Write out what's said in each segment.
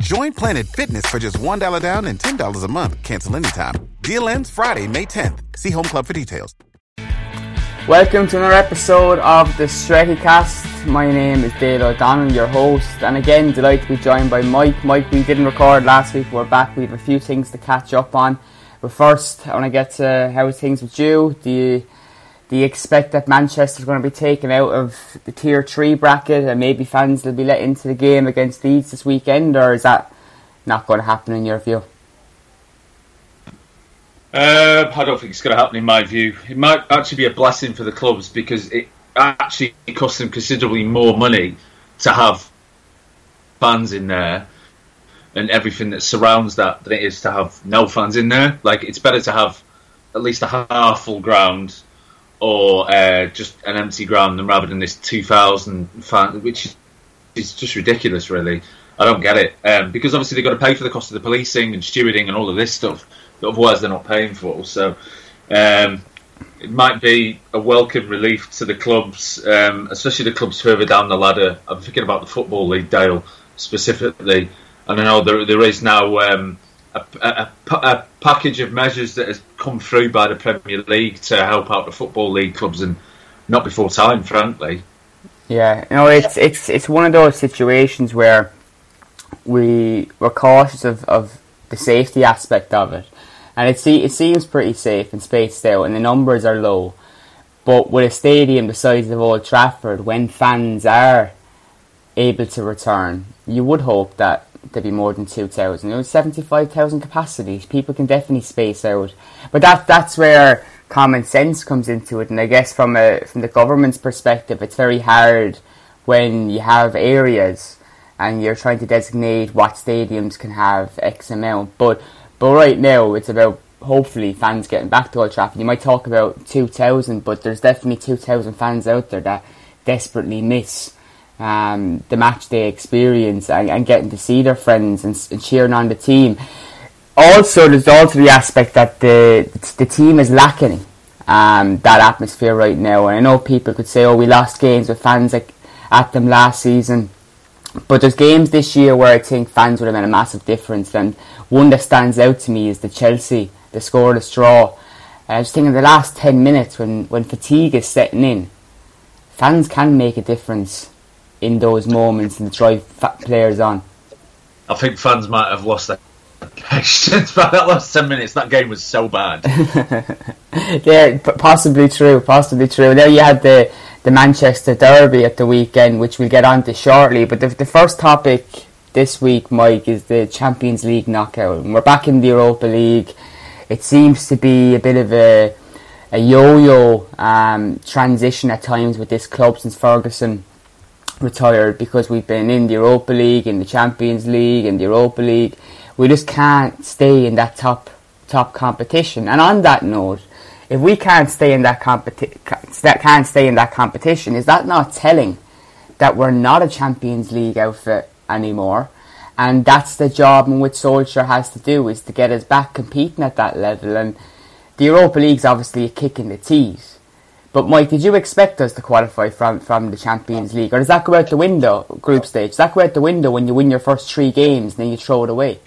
Join Planet Fitness for just $1 down and $10 a month. Cancel anytime. Deal ends Friday, May 10th. See Home Club for details. Welcome to another episode of the Stretty Cast. My name is Dale O'Donnell, your host, and again, delighted to be joined by Mike. Mike, we didn't record last week, we're back. We have a few things to catch up on. But first, I want to get to how things with you. Do you do you expect that Manchester Manchester's going to be taken out of the tier three bracket, and maybe fans will be let into the game against Leeds this weekend, or is that not going to happen in your view? Uh, I don't think it's going to happen in my view. It might actually be a blessing for the clubs because it actually costs them considerably more money to have fans in there and everything that surrounds that than it is to have no fans in there. Like it's better to have at least a half full ground or uh, just an empty ground rather than this two thousand fan, which is, is just ridiculous. Really, I don't get it um, because obviously they've got to pay for the cost of the policing and stewarding and all of this stuff that otherwise they're not paying for. So. Um, it might be a welcome relief to the clubs, um, especially the clubs further down the ladder. I'm thinking about the Football League, Dale, specifically. And I know there, there is now um, a, a, a, package of measures that has come through by the Premier League to help out the Football League clubs, and not before time, frankly. Yeah, no, it's it's it's one of those situations where we we're cautious of, of the safety aspect of it, and it see, it seems pretty safe and spaced out, and the numbers are low. But with a stadium the size of Old Trafford, when fans are able to return, you would hope that there'd be more than 2,000. You know, 75,000 capacity. People can definitely space out. But that that's where common sense comes into it. And I guess from a from the government's perspective, it's very hard when you have areas and you're trying to designate what stadiums can have X amount. But but right now, it's about hopefully fans getting back to Old Trafford. You might talk about 2,000, but there's definitely 2,000 fans out there that desperately miss um, the match day experience and, and, getting to see their friends and, and, cheering on the team. Also, there's also the aspect that the the team is lacking um, that atmosphere right now. And I know people could say, "Oh, we lost games with fans like, at them last season." But there's games this year where I think fans would have made a massive difference, and one that stands out to me is the Chelsea, the scoreless draw. I was thinking the last 10 minutes when, when fatigue is setting in, fans can make a difference in those moments and drive players on. I think fans might have lost their patience by that last 10 minutes. That game was so bad. yeah, possibly true, possibly true. There you had the the Manchester Derby at the weekend, which we'll get on to shortly. But the, the first topic this week, Mike, is the Champions League knockout. And we're back in the Europa League. It seems to be a bit of a a yo-yo um, transition at times with this club since Ferguson retired because we've been in the Europa League, in the Champions League, in the Europa League. We just can't stay in that top top competition. And on that note, if we can't stay in that competition, can't stay in that competition, is that not telling that we're not a Champions League outfit anymore? And that's the job in which Solskjaer has to do is to get us back competing at that level. And the Europa League's obviously a kick in the teeth, But Mike, did you expect us to qualify from, from the Champions League, or does that go out the window, group stage? Does that go out the window when you win your first three games and then you throw it away?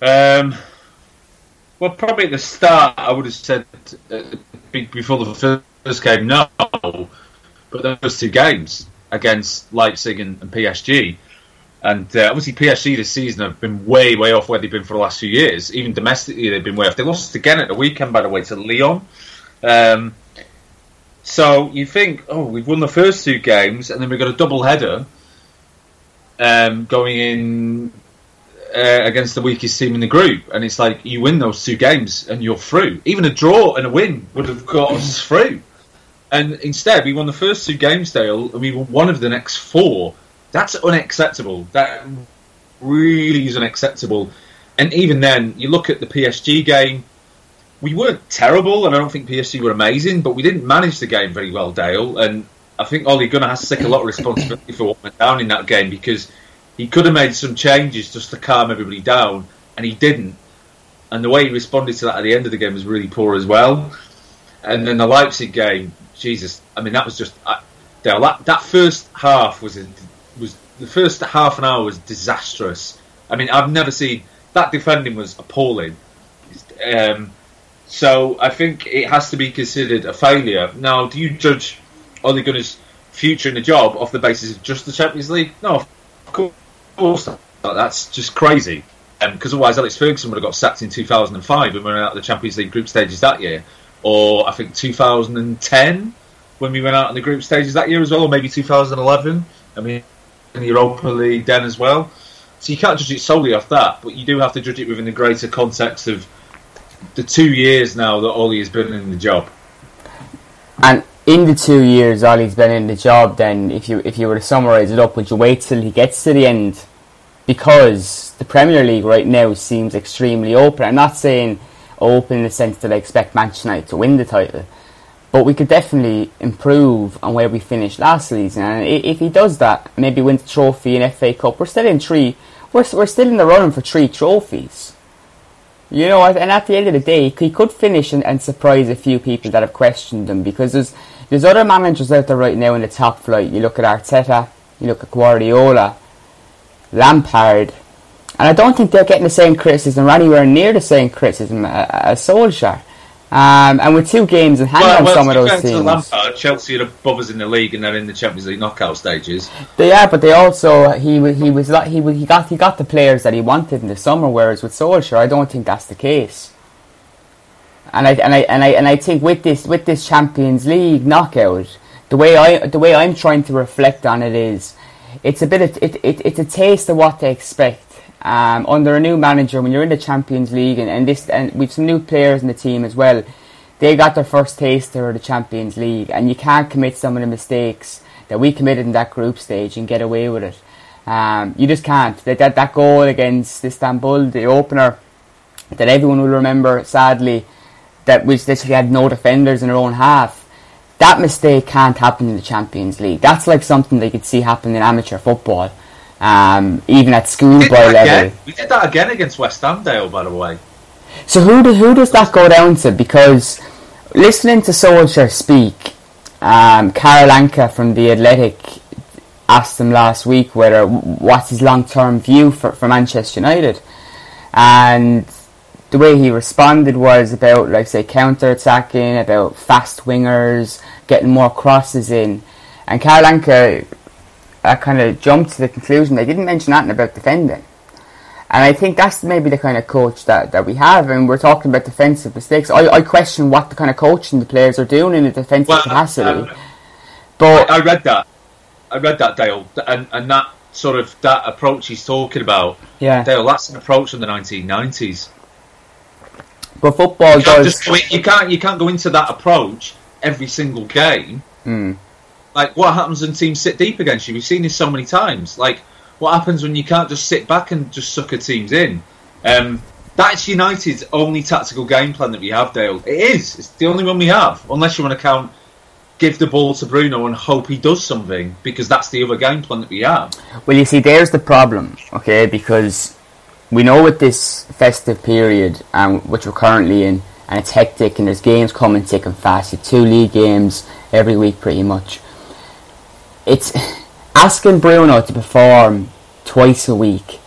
Um, well, probably at the start, I would have said uh, before the first game, no. But those two games against Leipzig and, and PSG, and uh, obviously PSG this season have been way, way off where they've been for the last few years. Even domestically, they've been way off. They lost again at the weekend, by the way, to Lyon. Um, so you think, oh, we've won the first two games, and then we've got a double header um, going in uh, against the weakest team in the group, and it's like you win those two games and you're through. Even a draw and a win would have got us through. And instead, we won the first two games, Dale, and we won one of the next four. That's unacceptable. That really is unacceptable. And even then, you look at the PSG game. We weren't terrible, and I don't think PSG were amazing, but we didn't manage the game very well, Dale. And I think Ole Gunnar has to take a lot of responsibility for what went down in that game because he could have made some changes just to calm everybody down, and he didn't. And the way he responded to that at the end of the game was really poor as well. And then the Leipzig game, Jesus, I mean that was just Dale. that that first half was a, was the first half an hour was disastrous. I mean I've never seen that defending was appalling. Um, so I think it has to be considered a failure. Now, do you judge Ole Gunnar's future in the job off the basis of just the Champions League? No, of course not. That's just crazy. Because um, otherwise, Alex Ferguson would have got sacked in 2005 when we went out of the Champions League group stages that year, or I think 2010 when we went out in the group stages that year as well, or maybe 2011. I mean, in the Europa League then as well. So you can't judge it solely off that, but you do have to judge it within the greater context of the two years now that Ollie has been in the job. And in the two years Ollie's been in the job, then if you if you were to summarise it up, would you wait till he gets to the end? Because the Premier League right now seems extremely open. I'm not saying open in the sense that I expect Manchester United to win the title, but we could definitely improve on where we finished last season. And if he does that, maybe wins the trophy in FA Cup, we're still in three. We're we're still in the running for three trophies. You know, and at the end of the day, he could finish and, and surprise a few people that have questioned him because there's there's other managers out there right now in the top flight. You look at Arteta, you look at Guardiola, Lampard, and I don't think they're getting the same criticism or anywhere near the same criticism uh, uh, as Solskjaer. Um, and with two games in hand well, on well, some of those teams, Lampard, Chelsea are above us in the league, and they're in the Champions League knockout stages. They are, but they also he he was he he got he got the players that he wanted in the summer. Whereas with Solskjaer, I don't think that's the case. And I and I and I and I think with this with this Champions League knockout, the way I the way I'm trying to reflect on it is, it's a bit of, it, it it's a taste of what they expect. Um, under a new manager, when you're in the Champions League, and, and this and we've some new players in the team as well, they got their first taste of the Champions League, and you can't commit some of the mistakes that we committed in that group stage and get away with it. Um, you just can't. That, that that goal against Istanbul, the opener, that everyone will remember, sadly, that which literally had no defenders in their own half. That mistake can't happen in the Champions League. That's like something they could see happen in amateur football, um, even at schoolboy level. Again. We did that again against West Ham, Dale, by the way. So who do, who does that go down to? Because listening to Solskjaer speak, um, Carl Anka from the Athletic asked him last week whether what's his long term view for, for Manchester United, and the way he responded was about, like, say, counter attacking, about fast wingers, getting more crosses in. And Carl Anka uh, kind of jumped to the conclusion they didn't mention anything about defending. And I think that's maybe the kind of coach that, that we have. And we're talking about defensive mistakes. I, I question what the kind of coaching the players are doing in a defensive well, capacity. Um, but I, I, read that. I read that, Dale. And, and that sort of that approach he's talking about. Yeah. Dale, that's an approach from the 1990s. But football you does. Just, you can't you can't go into that approach every single game. Mm. Like what happens when teams sit deep against you? We've seen this so many times. Like what happens when you can't just sit back and just sucker teams in? Um, that's United's only tactical game plan that we have, Dale. It is. It's the only one we have, unless you want to count give the ball to Bruno and hope he does something, because that's the other game plan that we have. Well, you see, there's the problem, okay? Because we know with this festive period, um, which we're currently in, and it's hectic, and there's games coming thick and fast. You two league games every week, pretty much. It's asking Bruno to perform twice a week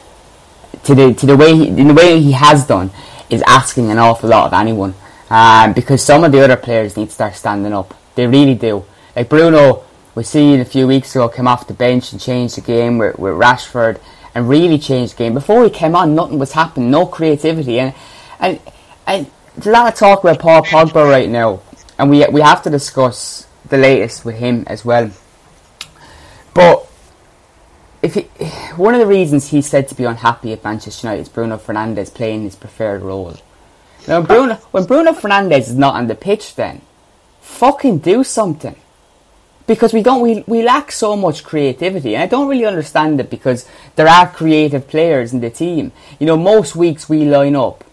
to the to the way he, in the way he has done is asking an awful lot of anyone. Um, because some of the other players need to start standing up. They really do. Like Bruno we seen a few weeks ago came off the bench and changed the game with, with Rashford and really changed the game. Before he came on, nothing was happening, no creativity, and and and there's a lot of talk about Paul Pogba right now, and we we have to discuss the latest with him as well. But if he, one of the reasons he's said to be unhappy at Manchester United is Bruno Fernandes playing his preferred role. Now, Bruno, when Bruno Fernandes is not on the pitch, then fucking do something because we don't we, we lack so much creativity and I don't really understand it because there are creative players in the team. You know, most weeks we line up,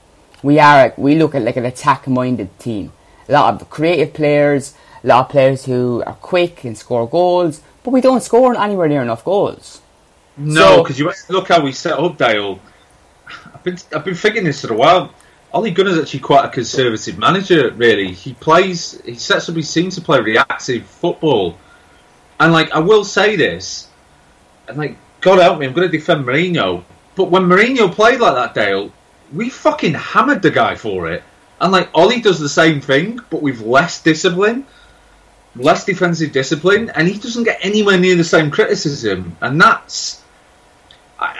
we are we look at like an attack minded team. A lot of creative players, a lot of players who are quick and score goals, but we don't score anywhere near enough goals. No, because so, you look how we set up Dale. I've been I've been thinking this for a while. Ole Gunnar's actually quite a conservative manager, really. He plays, he sets up, he seems to play reactive football. And, like, I will say this, and, like, God help me, I'm going to defend Mourinho. But when Mourinho played like that, Dale, we fucking hammered the guy for it. And, like, Ollie does the same thing, but with less discipline, less defensive discipline, and he doesn't get anywhere near the same criticism. And that's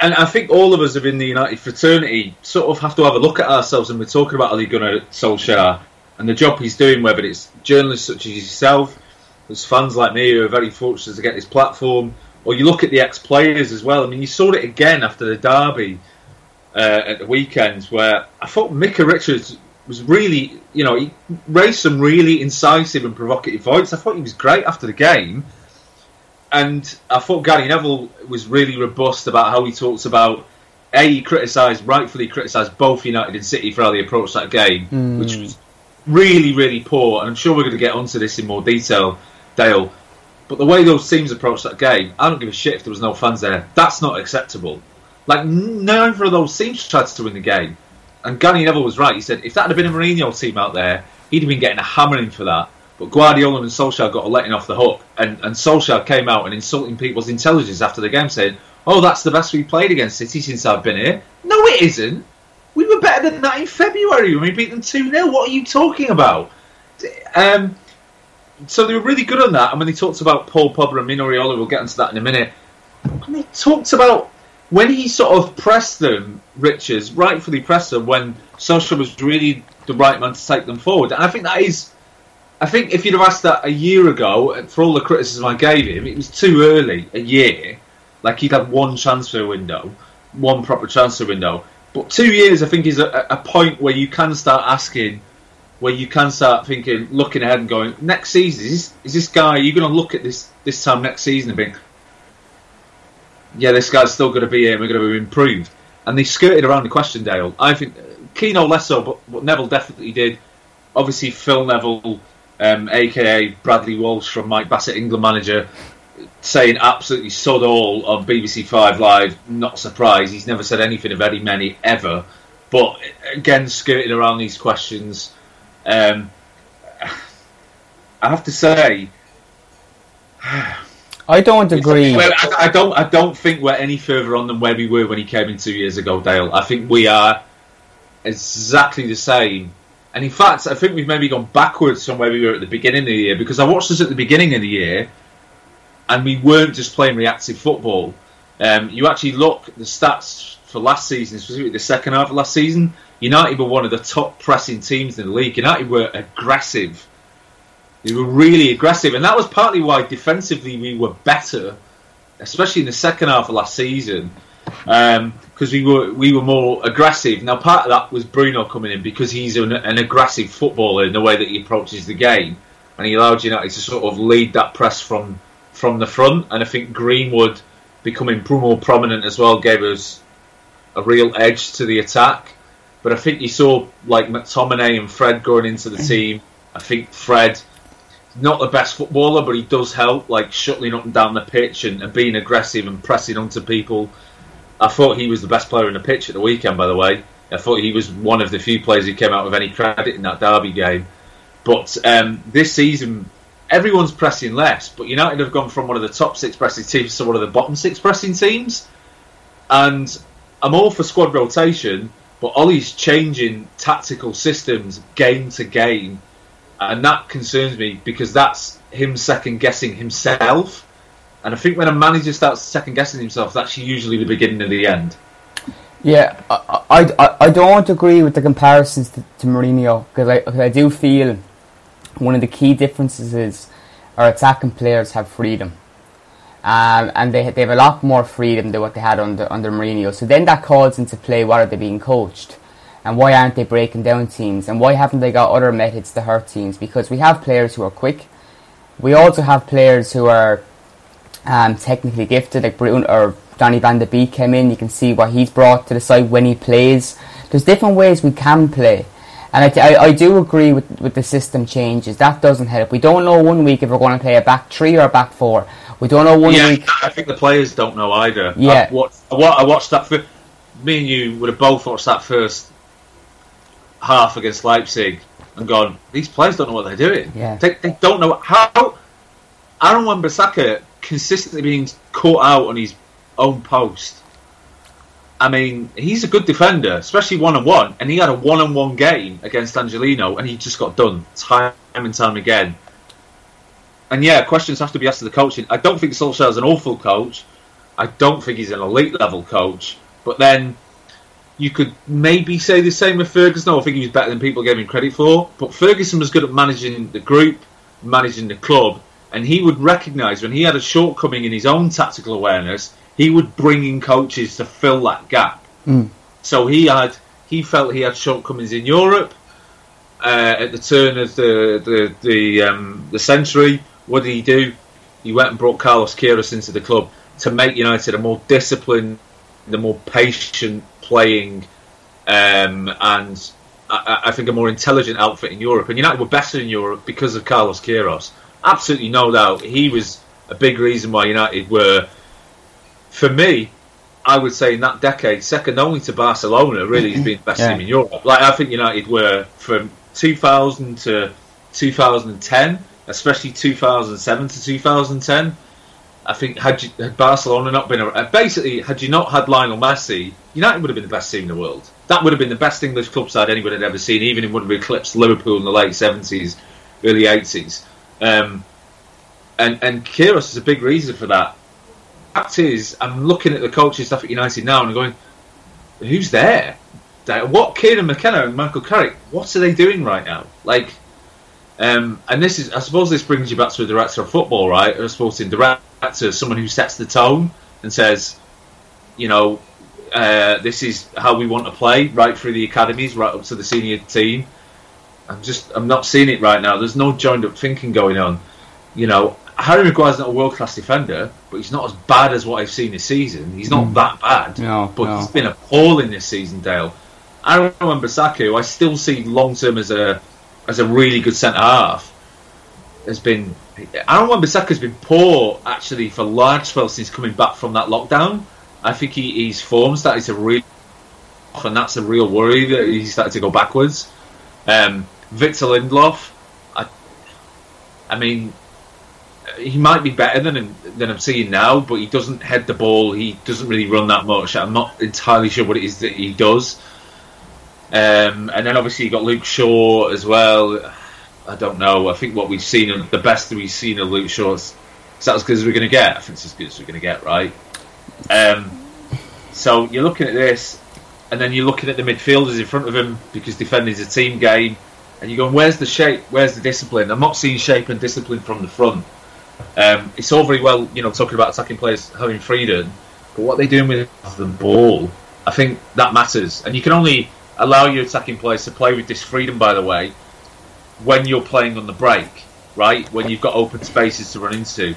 and I think all of us in the United fraternity sort of have to have a look at ourselves, and we're talking about Ole Gunnar Solskjaer and the job he's doing, whether it's journalists such as yourself, there's fans like me who are very fortunate to get this platform, or you look at the ex-players as well. I mean, you saw it again after the derby uh, at the weekend, where I thought Micah Richards was really, you know, he raised some really incisive and provocative points. I thought he was great after the game and I thought Gary Neville was really robust about how he talks about a he criticised rightfully criticised both United and City for how they approached that game, mm. which was really really poor. And I'm sure we're going to get onto this in more detail, Dale. But the way those teams approached that game, I don't give a shit if there was no fans there. That's not acceptable. Like neither of those teams tried to win the game. And Gary Neville was right. He said if that had been a Mourinho team out there, he'd have been getting a hammering for that. But Guardiola and Solskjaer got a letting off the hook, and, and Solskjaer came out and insulting people's intelligence after the game, saying, "Oh, that's the best we played against City since I've been here." No, it isn't. We were better than that in February when we beat them two 0 What are you talking about? Um, so they were really good on that. And when they talked about Paul Pogba and Mino Raiola, we'll get into that in a minute. And they talked about when he sort of pressed them, Richards rightfully pressed them when Solskjaer was really the right man to take them forward. And I think that is I think if you'd have asked that a year ago, for all the criticism I gave him, it was too early. A year, like he'd had one transfer window, one proper transfer window. But two years, I think, is a, a point where you can start asking, where you can start thinking, looking ahead and going, next season, is this, is this guy? You going to look at this this time next season and think, yeah, this guy's still going to be here, and we're going to be improved. And they skirted around the question, Dale. I think Keano less so, but, but Neville definitely did. Obviously, Phil Neville um, aka Bradley Walsh from Mike Bassett, England manager, saying absolutely sod all on BBC Five Live. Not surprised. He's never said anything of Eddie Menny ever. But again, skirting around these questions, um, I have to say. I don't agree. Well, I, I, don't. I don't think we're any further on than where we were when he came in two years ago, Dale. I think we are exactly the same and in fact, I think we've maybe gone backwards from where we were at the beginning of the year because I watched us at the beginning of the year and we weren't just playing reactive football. Um, you actually look at the stats for last season, specifically the second half of last season. United were one of the top pressing teams in the league. United were aggressive. They were really aggressive, and that was partly why defensively we were better, especially in the second half of last season because um, we were we were more aggressive. Now, part of that was Bruno coming in because he's an, an, aggressive footballer in the way that he approaches the game, and he allowed United to sort of lead that press from from the front. And I think Greenwood becoming more prominent as well gave us a real edge to the attack. But I think you saw like McTominay and Fred going into the team. I think Fred not the best footballer, but he does help, like shuttling up and down the pitch and, and being aggressive and pressing onto people. I thought he was the best player in the pitch at the weekend, by the way. I thought he was one of the few players who came out with any credit in that derby game. But um, this season, everyone's pressing less. But United have gone from one of the top six pressing teams to one of the bottom six pressing teams. And I'm all for squad rotation, but Ollie's changing tactical systems game to game, and that concerns me because that's him second guessing himself. And I think when a manager starts second guessing himself, that's usually the beginning of the end. Yeah, I, I, I don't agree with the comparisons to, to Mourinho because I, I do feel one of the key differences is our attacking players have freedom. Um, and they, they have a lot more freedom than what they had under, under Mourinho. So then that calls into play what are they being coached? And why aren't they breaking down teams? And why haven't they got other methods to hurt teams? Because we have players who are quick. We also have players who are um, technically gifted, like Bruno or Donny van de Beek came in. You can see what he's brought to the side when he plays. There's different ways we can play. And I, I, I, do agree with, with the system changes. That doesn't help. We don't know one week if we're going to play a back three or a back four. We don't know one yeah, week. I think the players don't know either. Yeah. I watched, I watched that. For, me and you would have both watched that first half against Leipzig and gone, these players don't know what they're doing. Yeah. They, they don't know how. Aaron Wan-Bissaka consistently being caught out on his own post I mean, he's a good defender, especially one on one, and he had a one on one game against Angelino, and he just got done time and time again. And yeah, questions have to be asked of the coaching. I don't think Solskjaer's an awful coach. I don't think he's an elite level coach. But then you could maybe say the same with Ferguson. No, I think he was better than people gave him credit for. But Ferguson was good at managing the group, managing the club, and he would recognise when he had a shortcoming in his own tactical awareness he would bring in coaches to fill that gap. Mm. So he had he felt he had shortcomings in Europe uh, at the turn of the the the, um, the century. What did he do? He went and brought Carlos Queiroz into the club to make United a more disciplined, the more patient playing, um, and I, I, think a more intelligent outfit in Europe. And United were better in Europe because of Carlos Queiroz. Absolutely no doubt. He was a big reason why United were for me, I would say in that decade, second only to Barcelona, really has been the best yeah. team in Europe. Like I think United were from 2000 to 2010, especially 2007 to 2010. I think had, you, had Barcelona not been a, basically had you not had Lionel Messi, United would have been the best team in the world. That would have been the best English club side anyone had ever seen, even it would have eclipsed Liverpool in the late 70s, early 80s. Um, and and Queiroz is a big reason for that fact is, I'm looking at the coaching stuff at United now and going, who's there? What Kieran McKenna and Michael Carrick, what are they doing right now? Like, um, and this is, I suppose, this brings you back to the director of football, right? A sporting director, someone who sets the tone and says, you know, uh, this is how we want to play, right through the academies, right up to the senior team. I'm just, I'm not seeing it right now. There's no joined up thinking going on. You know, Harry Maguire's not a world class defender, but he's not as bad as what I've seen this season. He's not mm. that bad, no, but no. he's been appalling this season, Dale. Aaron Wan-Bissaka, who I still see long term as a as a really good centre half, has been Aaron Wan-Bissaka has been poor actually for large spells since coming back from that lockdown. I think he, his form started to really off, and that's a real worry that he started to go backwards. Um, Victor Lindelof, I, I mean, he might be better than than I'm seeing now, but he doesn't head the ball. He doesn't really run that much. I'm not entirely sure what it is that he does. Um, and then obviously you got Luke Shaw as well. I don't know. I think what we've seen, the best that we've seen of Luke Shaw, is that as good as we're going to get? I think it's as good as we're going to get, right? Um, so you're looking at this, and then you're looking at the midfielders in front of him because defending is a team game, and you're going, where's the shape? Where's the discipline? I'm not seeing shape and discipline from the front. Um, it's all very well, you know, talking about attacking players having freedom, but what they're doing with the ball, I think that matters. And you can only allow your attacking players to play with this freedom, by the way, when you're playing on the break, right? When you've got open spaces to run into.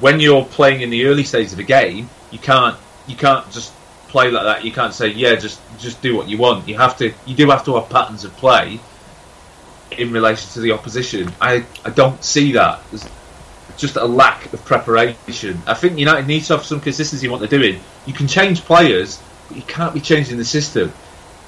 When you're playing in the early stages of a game, you can't you can't just play like that. You can't say, yeah, just just do what you want. You have to you do have to have patterns of play in relation to the opposition. I, I don't see that. There's, just a lack of preparation. I think United need to have some consistency in what they're doing. You can change players, but you can't be changing the system.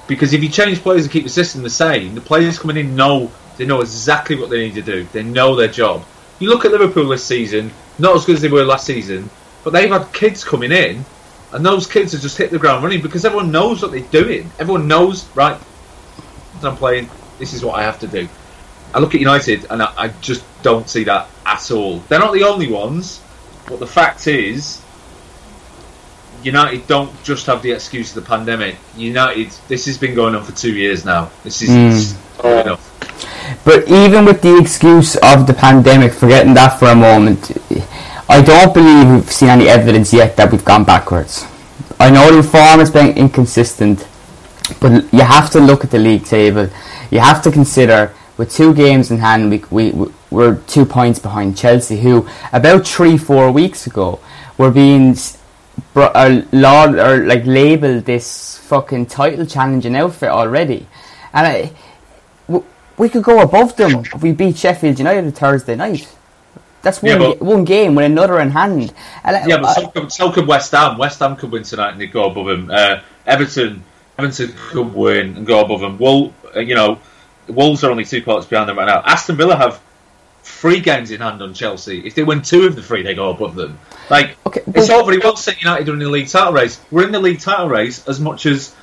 Because if you change players and keep the system the same, the players coming in know they know exactly what they need to do. They know their job. You look at Liverpool this season, not as good as they were last season, but they've had kids coming in, and those kids have just hit the ground running because everyone knows what they're doing. Everyone knows, right? I'm playing. This is what I have to do. I look at United, and I, I just don't see that at all. They're not the only ones, but the fact is, United don't just have the excuse of the pandemic. United, this has been going on for two years now. This is mm. enough. But even with the excuse of the pandemic, forgetting that for a moment, I don't believe we've seen any evidence yet that we've gone backwards. I know the form has been inconsistent, but you have to look at the league table. You have to consider with two games in hand, we, we, we're two points behind Chelsea, who about three, four weeks ago were being uh, laud, or like labeled this fucking title challenging outfit already, and I, we could go above them if we beat Sheffield United on Thursday night. That's one, yeah, one game with another in hand. And, yeah, but so could, so could West Ham. West Ham could win tonight and they go above them. Uh, Everton, Everton could win and go above them. Well, uh, you know, Wolves are only two points behind them right now. Aston Villa have three games in hand on Chelsea. If they win two of the three, they go above them. Like okay, it's all very well saying United are in the league title race. We're in the league title race as much as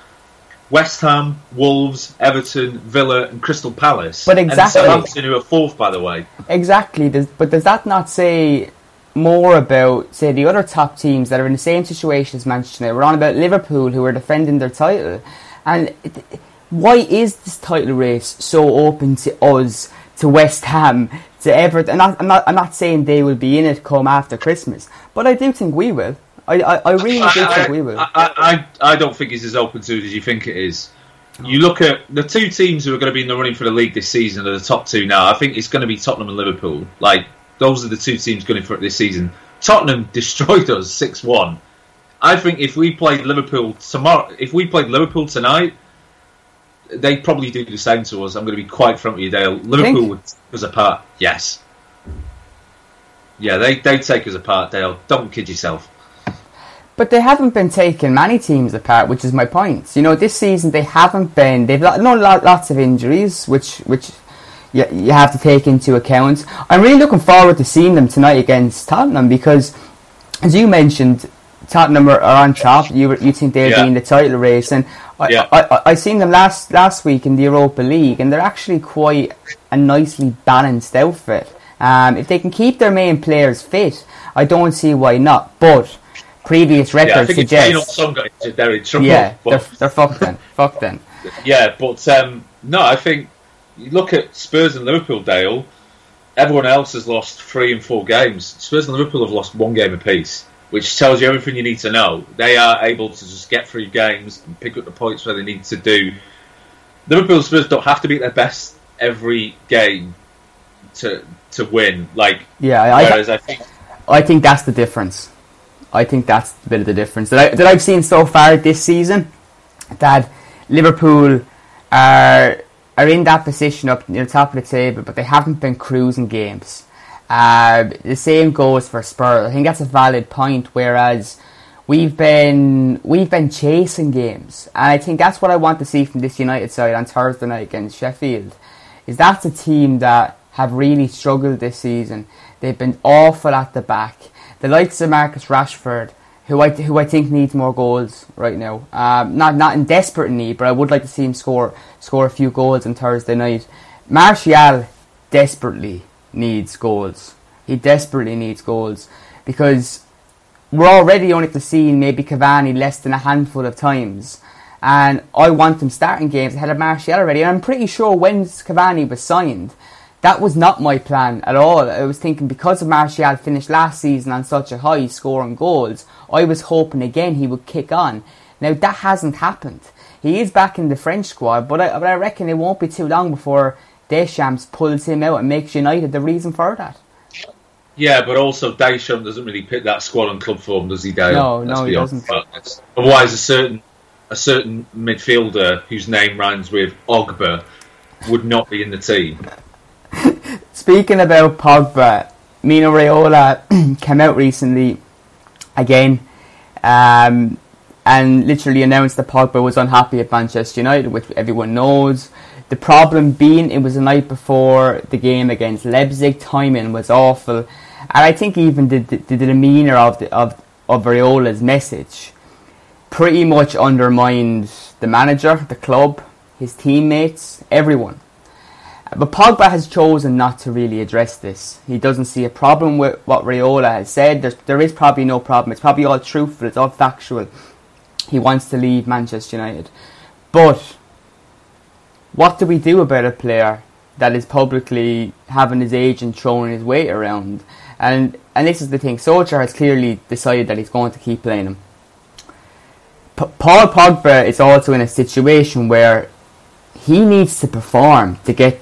West Ham, Wolves, Everton, Villa, and Crystal Palace. But exactly, and Southampton who are fourth, by the way. Exactly. Does, but does that not say more about, say, the other top teams that are in the same situation as Manchester United? We're on about Liverpool, who are defending their title, and. Why is this title race so open to us, to West Ham, to Everton? I'm not, I'm not, I'm not saying they will be in it come after Christmas, but I do think we will. I, I, I really I, think we will. I, I, I don't think it's as open to it as you think it is. You look at the two teams who are going to be in the running for the league this season are the top two now. I think it's going to be Tottenham and Liverpool. Like those are the two teams going for it this season. Tottenham destroyed us six one. I think if we played Liverpool tomorrow, if we played Liverpool tonight, they probably do the same to us. I'm going to be quite frank with you, Dale. Liverpool would take us apart. Yes. Yeah, they they take us apart, Dale. Don't kid yourself. But they haven't been taking many teams apart, which is my point. You know, this season they haven't been. They've no lots of injuries, which which you, you have to take into account. I'm really looking forward to seeing them tonight against Tottenham because, as you mentioned, Tottenham are, are on top. You you think they'll yeah. be in the title race, and I, yeah. I, I, I seen them last last week in the Europa League, and they're actually quite a nicely balanced outfit. Um, if they can keep their main players fit, I don't see why not. But previous records yeah, suggest some guys they're in trouble. Yeah, they're, they're fucked then. fucked then. Yeah, but um, no, I think you look at Spurs and Liverpool, Dale. Everyone else has lost three and four games. Spurs and Liverpool have lost one game apiece which tells you everything you need to know. They are able to just get through games and pick up the points where they need to do. Liverpool Spurs don't have to be their best every game to to win. Like yeah, I, whereas I, I think I think that's the difference. I think that's a bit of the difference that, I, that I've seen so far this season. That Liverpool are are in that position up near the top of the table, but they haven't been cruising games. Uh, the same goes for Spurs. I think that's a valid point. Whereas we've been we've been chasing games, and I think that's what I want to see from this United side on Thursday night against Sheffield. Is that's a team that have really struggled this season. They've been awful at the back. The likes of Marcus Rashford, who I who I think needs more goals right now. Um, not not in desperate need, but I would like to see him score score a few goals on Thursday night. Martial desperately needs goals. He desperately needs goals because we're already only to see maybe Cavani less than a handful of times. And I want him starting games ahead of Martial already. And I'm pretty sure when Cavani was signed, that was not my plan at all. I was thinking because of Martial finished last season on such a high scoring goals, I was hoping again he would kick on. Now that hasn't happened. He is back in the French squad, but I, but I reckon it won't be too long before Deschamps pulls him out and makes United the reason for that. Yeah, but also Deschamps doesn't really pick that squad on club form, does he, Dale? No, no, he doesn't. Otherwise, a certain a certain midfielder whose name rhymes with Ogba would not be in the team. Speaking about Pogba, Mino Raiola came out recently again. Um, and literally announced that Pogba was unhappy at Manchester United, which everyone knows. The problem being it was the night before the game against Leipzig, timing was awful, and I think even the, the, the demeanour of the, of of Raiola's message pretty much undermined the manager, the club, his teammates, everyone. But Pogba has chosen not to really address this. He doesn't see a problem with what Raiola has said. There's, there is probably no problem. It's probably all truthful. It's all factual. He wants to leave Manchester United. But what do we do about a player that is publicly having his agent throwing his weight around? And and this is the thing. Solskjaer has clearly decided that he's going to keep playing him. P- Paul Pogba is also in a situation where he needs to perform to get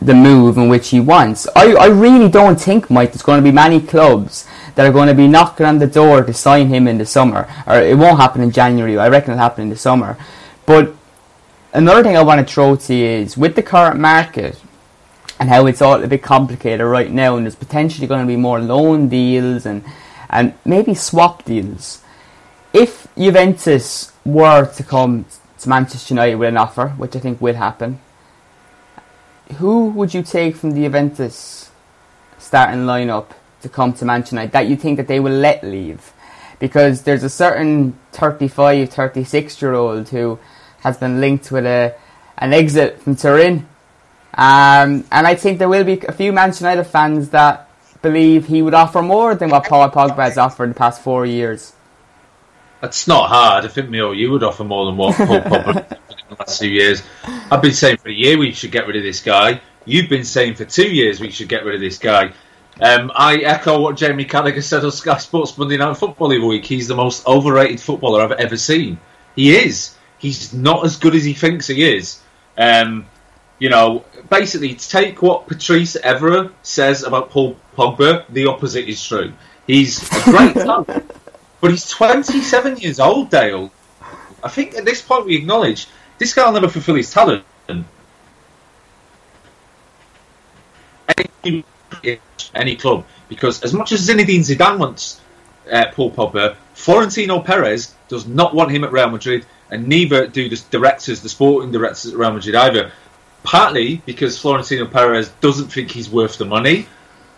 the move in which he wants. I, I really don't think, Mike, there's going to be many clubs that are going to be knocking on the door to sign him in the summer. Or it won't happen in January. I reckon it'll happen in the summer. But another thing I want to throw to you is with the current market and how it's all a bit complicated right now, and there's potentially going to be more loan deals and and maybe swap deals. If Juventus were to come to Manchester United with an offer, which I think will happen, who would you take from the Juventus starting lineup to come to Manchester United that you think that they will let leave? Because there's a certain 35, 36 year old who has been linked with a an exit from Turin. Um, and I think there will be a few Manchester United fans that believe he would offer more than what Paul Pogba has offered in the past four years. That's not hard. I think Mio, you would offer more than what Paul Pogba the last two years. I've been saying for a year we should get rid of this guy. You've been saying for two years we should get rid of this guy. Um, I echo what Jamie Carragher said on Sky Sports Monday Night Football the week. He's the most overrated footballer I've ever seen. He is. He's not as good as he thinks he is. Um, you know, basically, take what Patrice Evra says about Paul Pogba, the opposite is true. He's a great talent, but he's 27 years old, Dale. I think at this point we acknowledge this guy will never fulfill his talent. Any, any club, because as much as Zinedine Zidane wants uh, Paul Pogba, Florentino Perez does not want him at Real Madrid, and neither do the directors, the sporting directors at Real Madrid either. Partly because Florentino Perez doesn't think he's worth the money,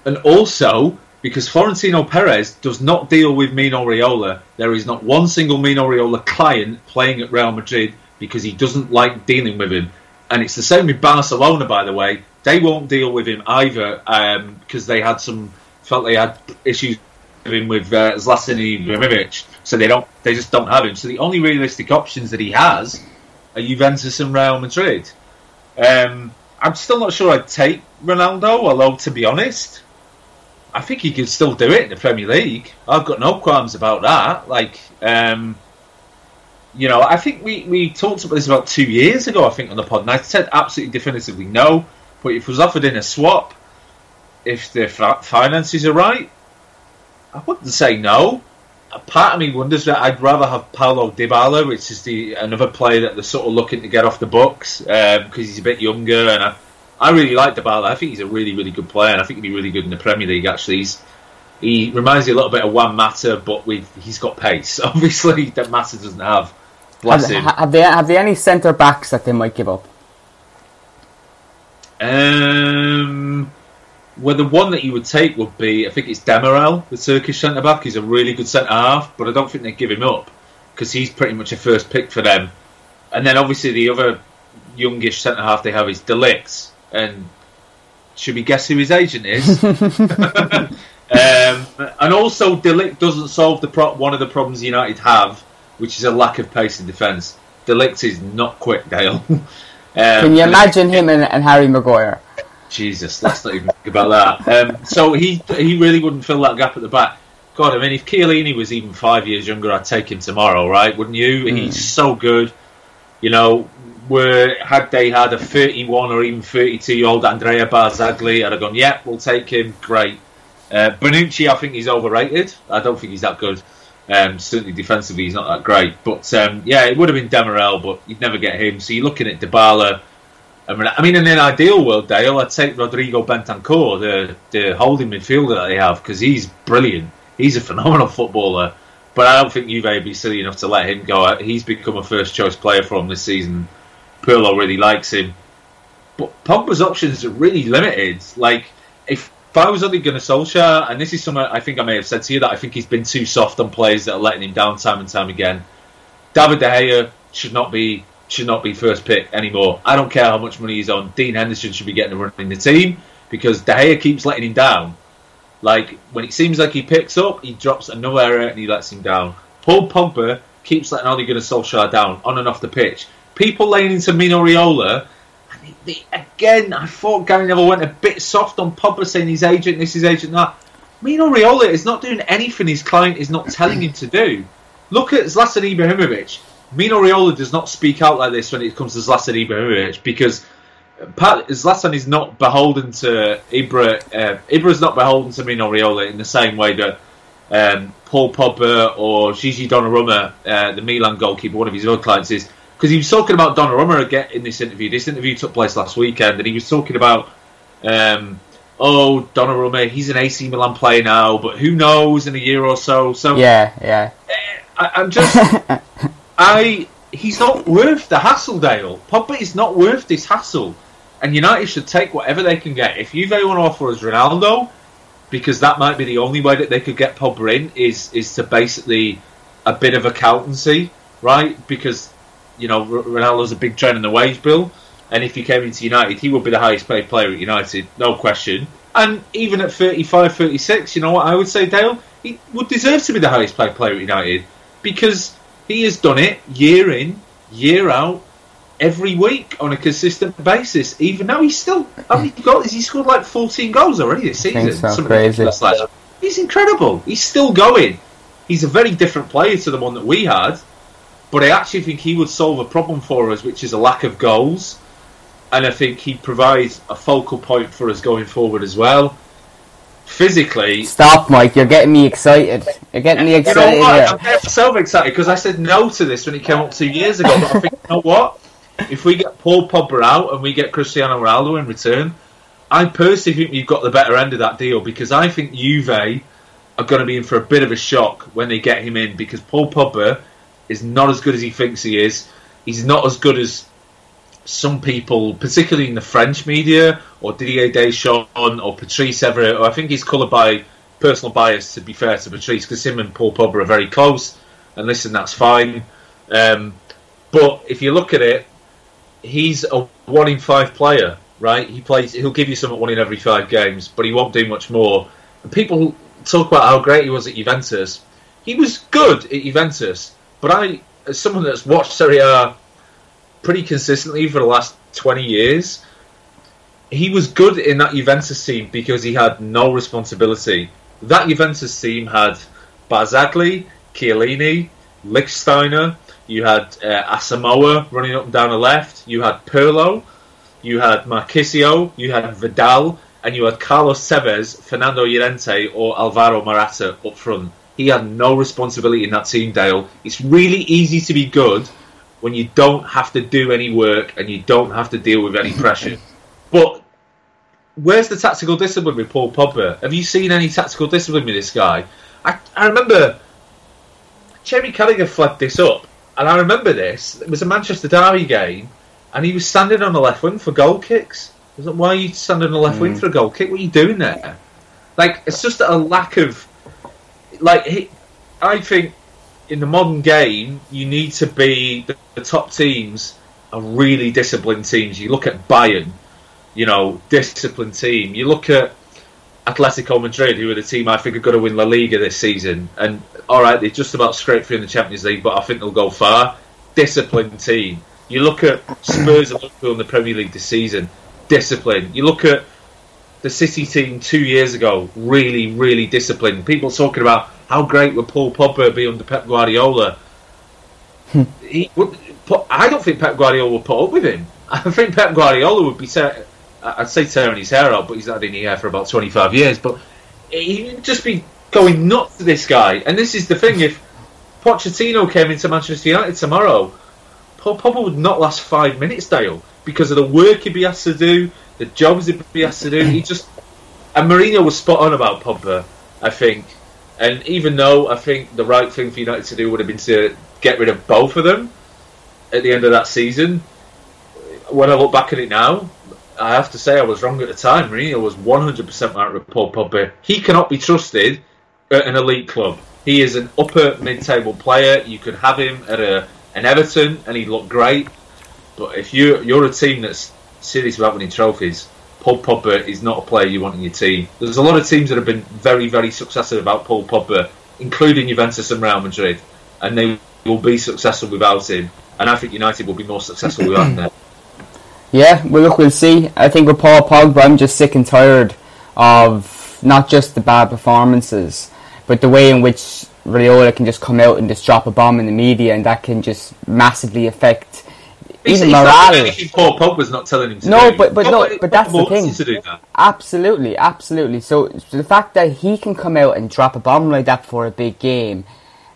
and also because Florentino Perez does not deal with Mino Raiola. There is not one single Mino Raiola client playing at Real Madrid because he doesn't like dealing with him. And it's the same with Barcelona, by the way. They won't deal with him either um, because they had some felt they had issues with him with uh, Zlatan Ibrahimovic, so they don't they just don't have him. So the only realistic options that he has are Juventus and Real Madrid. Um, I'm still not sure I'd take Ronaldo, although to be honest, I think he could still do it in the Premier League. I've got no qualms about that. Like, um, you know, I think we, we talked about this about two years ago, I think, on the pod, and I said absolutely definitively no. But if it was offered in a swap, if the finances are right, I wouldn't say no. A part of me wonders that I'd rather have Paulo Dybala, which is the another player that they're sort of looking to get off the books because um, he's a bit younger, and I, I really like Dybala. I think he's a really, really good player, and I think he'd be really good in the Premier League. Actually, he's, he reminds me a little bit of Juan Mata, but with he's got pace. Obviously, that Mata doesn't have. Bless have, him. have they have they any centre backs that they might give up? Um, well, the one that you would take would be, I think it's Demiral, the Turkish centre back. He's a really good centre half, but I don't think they'd give him up because he's pretty much a first pick for them. And then obviously the other youngish centre half they have is De And should we guess who his agent is? um, and also, De Ligt doesn't solve the pro- one of the problems United have, which is a lack of pace in defence. De Ligt is not quick, Dale. um, Can you imagine him and, and Harry Maguire? Jesus, let's not even think about that. Um, so he he really wouldn't fill that gap at the back. God, I mean, if Chiellini was even five years younger, I'd take him tomorrow, right? Wouldn't you? Mm. He's so good. You know, were had they had a 31 or even 32 year old Andrea Barzagli, I'd have gone, yeah, we'll take him. Great. Uh, Bonucci, I think he's overrated. I don't think he's that good. Um, certainly defensively, he's not that great. But um, yeah, it would have been Demiral, but you'd never get him. So you're looking at Dybala. I mean, in an ideal world, Dale, I'd take Rodrigo Bentancur, the the holding midfielder that they have, because he's brilliant. He's a phenomenal footballer. But I don't think Juve would be silly enough to let him go. He's become a first choice player for him this season. Pirlo really likes him. But Pogba's options are really limited. Like, if, I was only going to Solskjaer, and this is something I think I may have said to you, that I think he's been too soft on players that are letting him down time and time again. David De Gea should not be should not be first pick anymore. I don't care how much money he's on. Dean Henderson should be getting a run in the team because De Gea keeps letting him down. Like when it seems like he picks up, he drops another error and he lets him down. Paul Pogba keeps letting Ole Gunnar Solskjaer down on and off the pitch. People laying into Mino Raiola. They, again, I thought Gary Neville went a bit soft on Pogba saying his agent, this is agent, that. Mino Raiola is not doing anything his client is not telling him to do. Look at Zlatan Ibrahimovic. Mino Raiola does not speak out like this when it comes to Zlatan Ibrahimovic because Zlatan is not beholden to Ibra. Uh, Ibra is not beholden to Mino Raiola in the same way that um, Paul Pogba or Gigi Donnarumma, uh, the Milan goalkeeper, one of his other clients, is because he was talking about Donnarumma again in this interview. This interview took place last weekend, and he was talking about, um, oh, Donnarumma, he's an AC Milan player now, but who knows in a year or so. So yeah, yeah. I, I'm just, I he's not worth the hassle, Dale. Pogba is not worth this hassle. And United should take whatever they can get. If Juve want to offer us Ronaldo, because that might be the only way that they could get Pogba in, is is to basically a bit of accountancy, right? Because you know Ronaldo's a big drain on the wage bill, and if he came into United, he would be the highest paid player at United, no question. And even at 35, 36, you know what I would say, Dale? He would deserve to be the highest paid player at United because he has done it year in, year out, every week on a consistent basis. Even though he's still, how many goals? He scored like 14 goals already this season. so, Something crazy. like. He's incredible. He's still going. He's a very different player to the one that we had, but I actually think he would solve a problem for us, which is a lack of goals. And I think he provides a focal point for us going forward as well. Physically, Stop, Mike. You're getting me excited. You're getting me excited. you know what? I'm getting so excited because I said no to this when it came up two years ago. But I think, you know what? If we get Paul Pogba out and we get Cristiano Ronaldo in return, I personally think we've got the better end of that deal because I think Juve are going to be in for a bit of a shock when they get him in because Paul Pogba is not as good as he thinks he is. He's not as good as some people, particularly in the French media, or Didier Deschamps, or Patrice Evra, or I think he's coloured by personal bias, to be fair to Patrice, because him and Paul Pogba are very close, and listen, that's fine. Um, but if you look at it, he's a one in five player, right? He plays, he'll give you some at one in every five games, but he won't do much more. And people talk about how great he was at Juventus. He was good at Juventus, but I, as someone that's watched Serie A pretty consistently for the last 20 years. He was good in that Juventus team because he had no responsibility. That Juventus team had Barzagli, Chiellini, Lichtsteiner, you had uh, Asamoah running up and down the left, you had Pirlo, you had Marchisio, you had Vidal, and you had Carlos Tevez, Fernando Llorente, or Alvaro Morata up front. He had no responsibility in that team, Dale. It's really easy to be good when you don't have to do any work and you don't have to deal with any pressure. But where's the tactical discipline with Paul Pogba? Have you seen any tactical discipline with this guy? I, I remember Jerry Carragher flagged this up, and I remember this. It was a Manchester Derby game, and he was standing on the left wing for goal kicks. I was like, why are you standing on the left wing mm. for a goal kick? What are you doing there? Like, it's just a lack of. Like, he, I think in the modern game, you need to be the, the top teams are really disciplined teams. You look at Bayern, you know, disciplined team. You look at Atletico Madrid, who are the team I think are going to win La Liga this season. And all right, they just about scraped through in the Champions League, but I think they'll go far. Disciplined team. You look at Spurs and Liverpool in the Premier League this season. Discipline. You look at the City team two years ago. Really, really disciplined. People talking about how great would Paul Pogba be under Pep Guardiola. Hmm. he would, I don't think Pep Guardiola would put up with him. I think Pep Guardiola would be. I'd say tearing his hair out, but he's had any hair for about 25 years. But he'd just be going nuts to this guy. And this is the thing: if Pochettino came into Manchester United tomorrow, Paul Pogba would not last five minutes, Dale, because of the work he'd be asked to do, the jobs he'd be asked to do. He just and Mourinho was spot on about Pogba, I think. And even though I think the right thing for United to do would have been to get rid of both of them at the end of that season, when I look back at it now, I have to say I was wrong at the time. Mourinho was 100% right with Paul Pogba. He cannot be trusted at an elite club. He is an upper mid-table player. You could have him at a, an Everton and he'd look great. But if you you're a team that's serious about winning trophies, Paul Pogba is not a player you want in your team. There's a lot of teams that have been very very successful about Paul Pogba, including Juventus and Real Madrid, and they will be successful without him. And I think United will be more successful without him. Yeah, well, look, we'll see. I think with Paul Pogba, I'm just sick and tired of not just the bad performances, but the way in which Raiola can just come out and just drop a bomb in the media, and that can just massively affect He's, even he's not morale. doing anything Paul Pogba's not telling him to No, do. but but no, but that's Pogba the thing. to do that. Absolutely, absolutely. So, so the fact that he can come out and drop a bomb like that for a big game,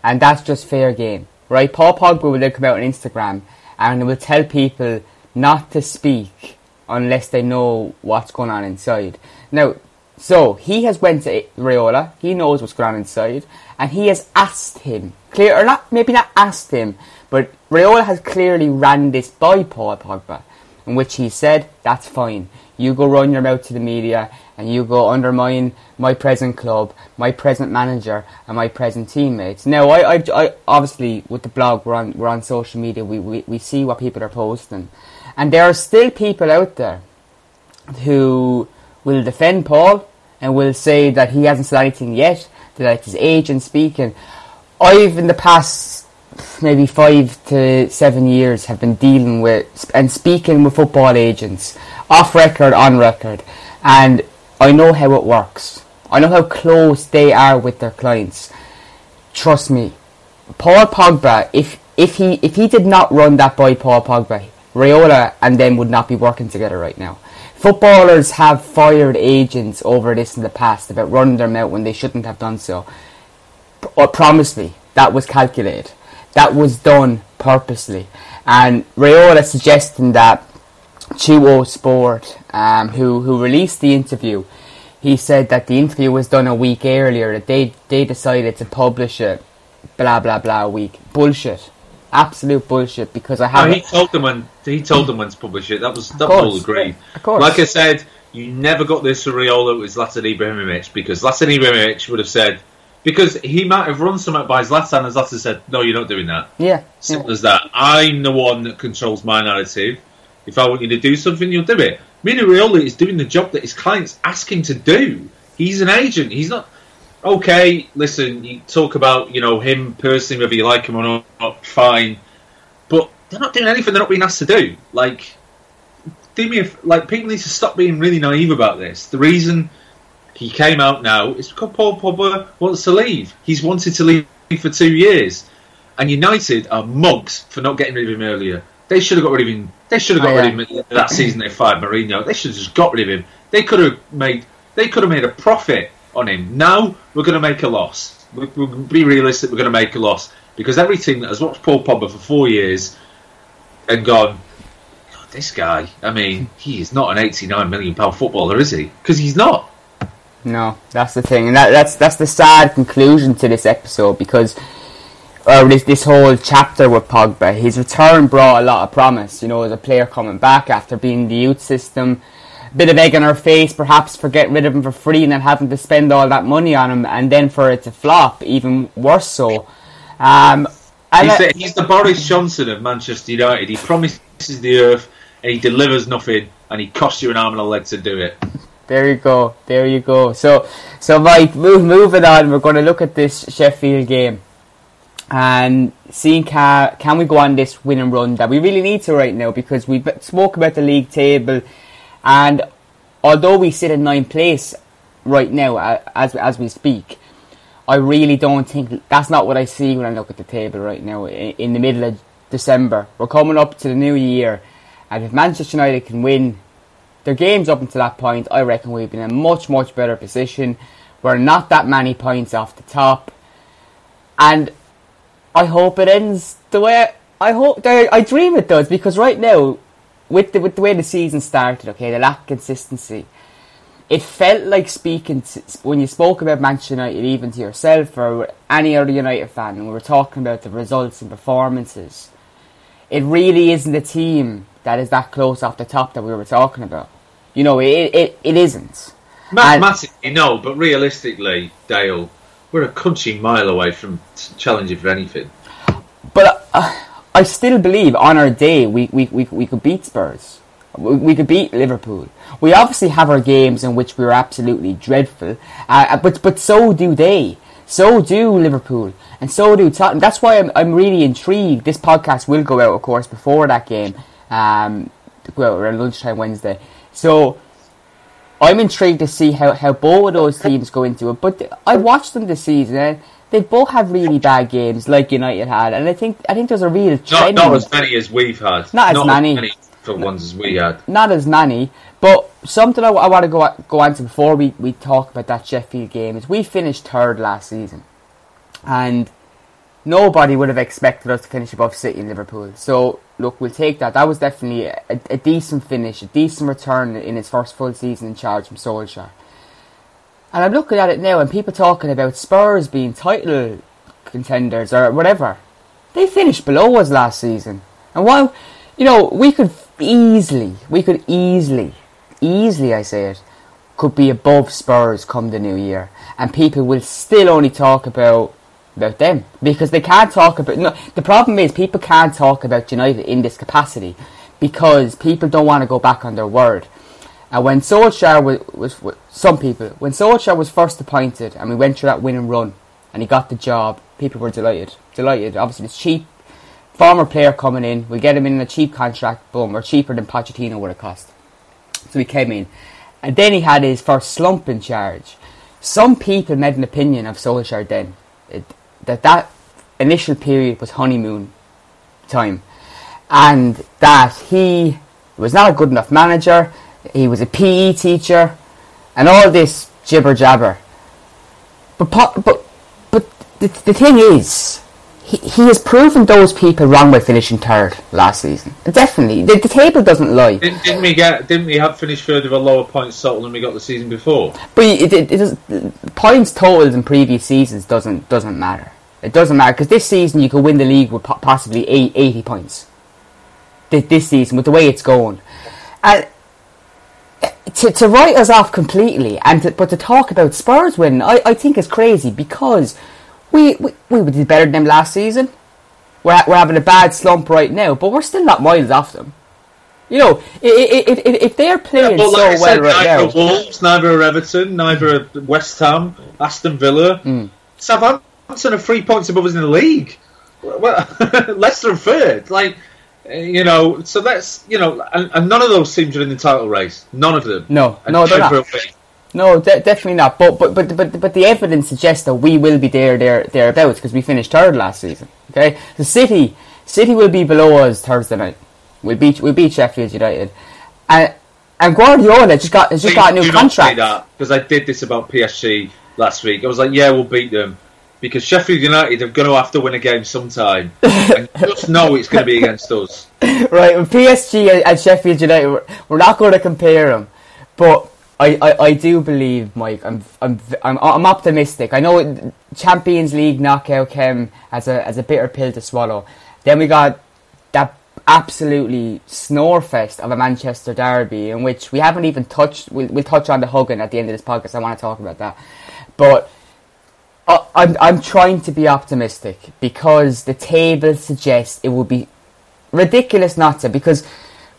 and that's just fair game, right? Paul Pogba will then come out on Instagram and will tell people not to speak unless they know what's going on inside. Now, so he has went to Raiola. He knows what's going on inside, and he has asked him clear or not, maybe not asked him, but Raiola has clearly ran this by Paul Pogba in which he said, "That's fine. You go run your mouth to the media, and you go undermine my present club, my present manager, and my present teammates." Now, I, I, I obviously with the blog, we're on we're on social media. We, we we see what people are posting, and there are still people out there who will defend Paul and will say that he hasn't said anything yet. That it's his agent speaking. I've in the past maybe five to seven years have been dealing with and speaking with football agents off record, on record, and I know how it works. I know how close they are with their clients. Trust me, Paul Pogba. If if he if he did not run that by Paul Pogba, Raiola and them would not be working together right now. Footballers have fired agents over this in the past about running their mouth when they shouldn't have done so. P- uh, promise me, that was calculated. That was done purposely. And Raiola suggesting that Tuttosport, um, who, who released the interview, he said that the interview was done a week earlier, that they, they decided to publish it, blah, blah, blah, a week. Bullshit. Absolute bullshit, because I No, have he told them when he told them when to publish it. That was that was course, all agreed. of course. Like I said, you never got this for It was Zlatan Ibrahimovic because Zlatan Ibrahimovic would have said because he might have run something by his Zlatan and Zlatan said, "No, you're not doing that." Yeah. Simple as that. I'm the one that controls my narrative. If I want you to do something, you'll do it. Mino Raiola is doing the job that his clients ask him to do. He's an agent. He's not. Okay, listen. You talk about you know him personally, whether you like him or not. Fine, but they're not doing anything they're not being asked to do. Like, do me a, like people need to stop being really naive about this. The reason he came out now It's because Paul Pogba wants to leave. He's wanted to leave for two years, and United are mugs for not getting rid of him earlier. They should have got rid of him. They should have got Oh, rid of him that season. They fired Mourinho. They should have just got rid of him. They could have made. They could have made a profit on him. Now we're going to make a loss. We'll, we'll be realistic. We're going to make a loss because every team that has watched Paul Pogba for four years and gone, this guy. I mean, he is not an eighty-nine million pound footballer, is he? Because he's not. No, that's the thing, and that, that's that's the sad conclusion to this episode because, or this this whole chapter with Pogba, his return brought a lot of promise. You know, as a player coming back after being in the youth system, a bit of egg on our face, perhaps for getting rid of him for free and then having to spend all that money on him, and then for it to flop, even worse so. Um, He's the, he's the Boris Johnson of Manchester United. He promises the earth and he delivers nothing, and he costs you an arm and a leg to do it. There you go. There you go. So, so Mike, move, moving on. We're going to look at this Sheffield game and seeing can can we go on this winning run that we really need to right now because we spoke about the league table, and although we sit in ninth place right now as as we speak, I really don't think that's not what I see when I look at the table right now in, in the middle of December. We're coming up to the new year, and if Manchester United can win their games up until that point, I reckon we've been in a much, much better position. We're not that many points off the top. And I hope it ends the way I hope I, dream it does because right now, with the with the way the season started, okay, the lack of consistency, it felt like speaking to, when you spoke about Manchester United, even to yourself or any other United fan, and we were talking about the results and performances. It really isn't a team that is that close off the top that we were talking about. You know, it it, it isn't. Mathematically, no, but realistically, Dale, we're a country mile away from challenging for anything. But uh, I still believe on our day we, we, we, we could beat Spurs. We, we could beat Liverpool. We obviously have our games in which we are absolutely dreadful, uh, uh, but but so do they. So do Liverpool, and so do Tottenham. That's why I'm I'm really intrigued. This podcast will go out, of course, before that game. Um, well, around lunchtime Wednesday. So I'm intrigued to see how, how both of those teams go into it. But I watched them this season, and they both have really bad games, like United had. And I think I think there's a real not, not as many as we've had. Not as not many. As many for ones as we had. Not as many, but something I, I want to go go on to before we, we talk about that Sheffield game is we finished third last season, and nobody would have expected us to finish above City and Liverpool. So look, we'll take that. That was definitely a, a decent finish, a decent return in his first full season in charge from Solskjaer. And I'm looking at it now, and people talking about Spurs being title contenders or whatever. They finished below us last season, and while you know we could easily, we could easily, easily, I say it, could be above Spurs come the new year, and people will still only talk about about them because they can't talk about. No, the problem is people can't talk about United in this capacity because people don't want to go back on their word. And when Solskjaer was, was, some people when Solskjaer was first appointed and we went through that winning run and he got the job, people were delighted, delighted. Obviously, it's cheap. Former player coming in, we get him in a cheap contract, boom, or cheaper than Pochettino would have cost. So he came in, and then he had his first slump in charge. Some people made an opinion of Solskjaer then. It, that that initial period was honeymoon time, and that he was not a good enough manager. He was a PE teacher, and all this jibber jabber. But but but the, the thing is, he, he has proven those people wrong by finishing third last season. Definitely, the, the table doesn't lie. Didn't, didn't, we get? Didn't we have finished third with a lower points total than we got the season before? But it, it, it does, points totals in previous seasons doesn't doesn't matter. It doesn't matter because this season you could win the league with possibly 80 points. This season, with the way it's going, and to, to write us off completely, and to, but to talk about Spurs winning, I, I think is crazy because we, we we did better than them last season. We're we're having a bad slump right now, but we're still not miles off them. You know, if, if, if they're playing yeah, so like well right neither now, Wolves, neither Everton, neither West Ham, Aston Villa, mm. Southampton Southampton are three points above us in the league. Well, Leicester are third. Like, you know, so that's you know, and, and, none of those teams are in the title race. None of them. No, and no, they're not. No, de- definitely not. But, but but but but the evidence suggests that we will be there there thereabouts because we finished third last season. Okay, the City City will be below us Thursday night. We beat we beat Sheffield United, and and Guardiola just got has just got a new contract. Because I did this about PSG last week. I was like, yeah, we'll beat them because Sheffield United are going to have to win a game sometime. and just know it's going to be against us. Right, with PSG and Sheffield United, we're not going to compare them, but I, I, I do believe, Mike. I'm I'm I'm, I'm optimistic. I know Champions League knockout came as a as a bitter pill to swallow. Then we got that absolutely snore fest of a Manchester derby in which we haven't even touched. We'll, we'll touch on the hugging at the end of this podcast. I want to talk about that, but I'm I'm trying to be optimistic because the table suggests it would be ridiculous not to because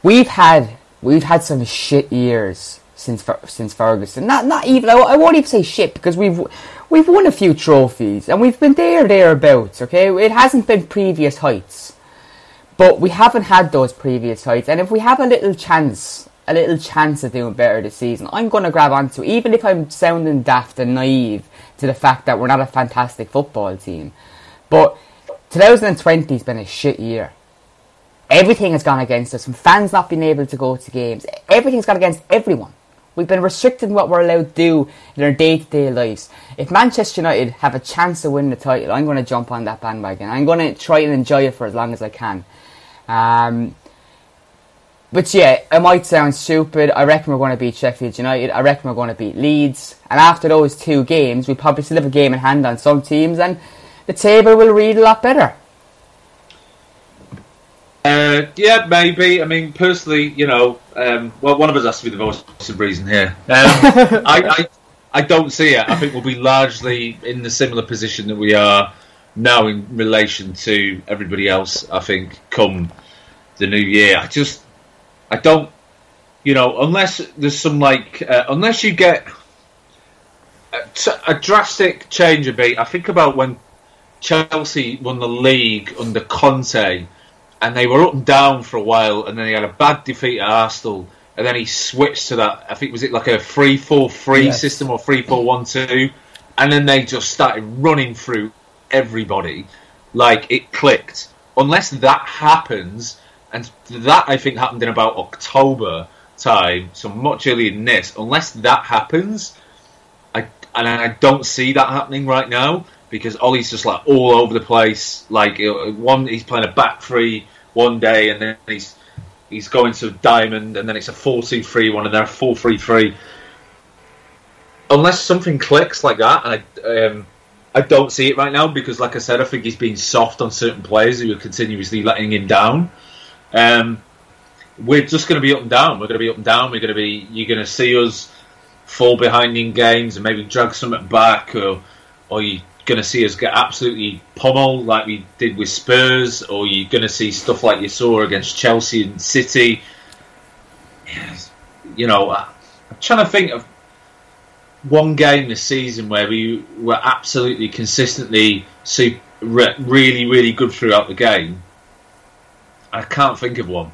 we've had we've had some shit years since since Ferguson. Not not even I, won't even say shit because we've we've won a few trophies and we've been there thereabouts. Okay, it hasn't been previous heights, but we haven't had those previous heights. And if we have a little chance, a little chance of doing better this season, I'm going to grab onto even if I'm sounding daft and naive to the fact that we're not a fantastic football team. But 2020 has been a shit year. Everything has gone against us, from fans not being able to go to games. Everything's gone against everyone. We've been restricted in what we're allowed to do in our day to day lives. If Manchester United have a chance to win the title, I'm going to jump on that bandwagon. I'm going to try and enjoy it for as long as I can. Um, but yeah, it might sound stupid. I reckon we're going to beat Sheffield United. I reckon we're going to beat Leeds. And after those two games, we probably still have a game in hand on some teams, and the table will read a lot better. Uh, yeah, maybe. I mean, personally, you know, um, well, one of us has to be the voice of reason here. Um, I, I, I don't see it. I think we'll be largely in the similar position that we are now in relation to everybody else. I think come the new year, I just, I don't, you know, unless there's some like, uh, unless you get a, t- a drastic change of beat. I think about when Chelsea won the league under Conte and they were up and down for a while, and then he had a bad defeat at Arsenal, and then he switched to that. I think was it like a three four three Yes. system or three four one two, and then they just started running through everybody, like it clicked. Unless that happens, and that I think happened in about October time, so much earlier than this. Unless that happens, I and I don't see that happening right now because Ole's just like all over the place. Like uh, one, he's playing a back three one day, and then he's he's going to diamond, and then it's a four two three one, and then a four three three. Unless something clicks like that, and I um, I don't see it right now because, like I said, I think he's been soft on certain players who are continuously letting him down. Um, we're just going to be up and down. We're going to be up and down. We're going to be. You're going to see us fall behind in games and maybe drag something back, or or you're going to see us get absolutely pummeled like we did with Spurs, or you're going to see stuff like you saw against Chelsea and City. You know, I'm trying to think of one game this season where we were absolutely consistently super, really, really good throughout the game. I can't think of one,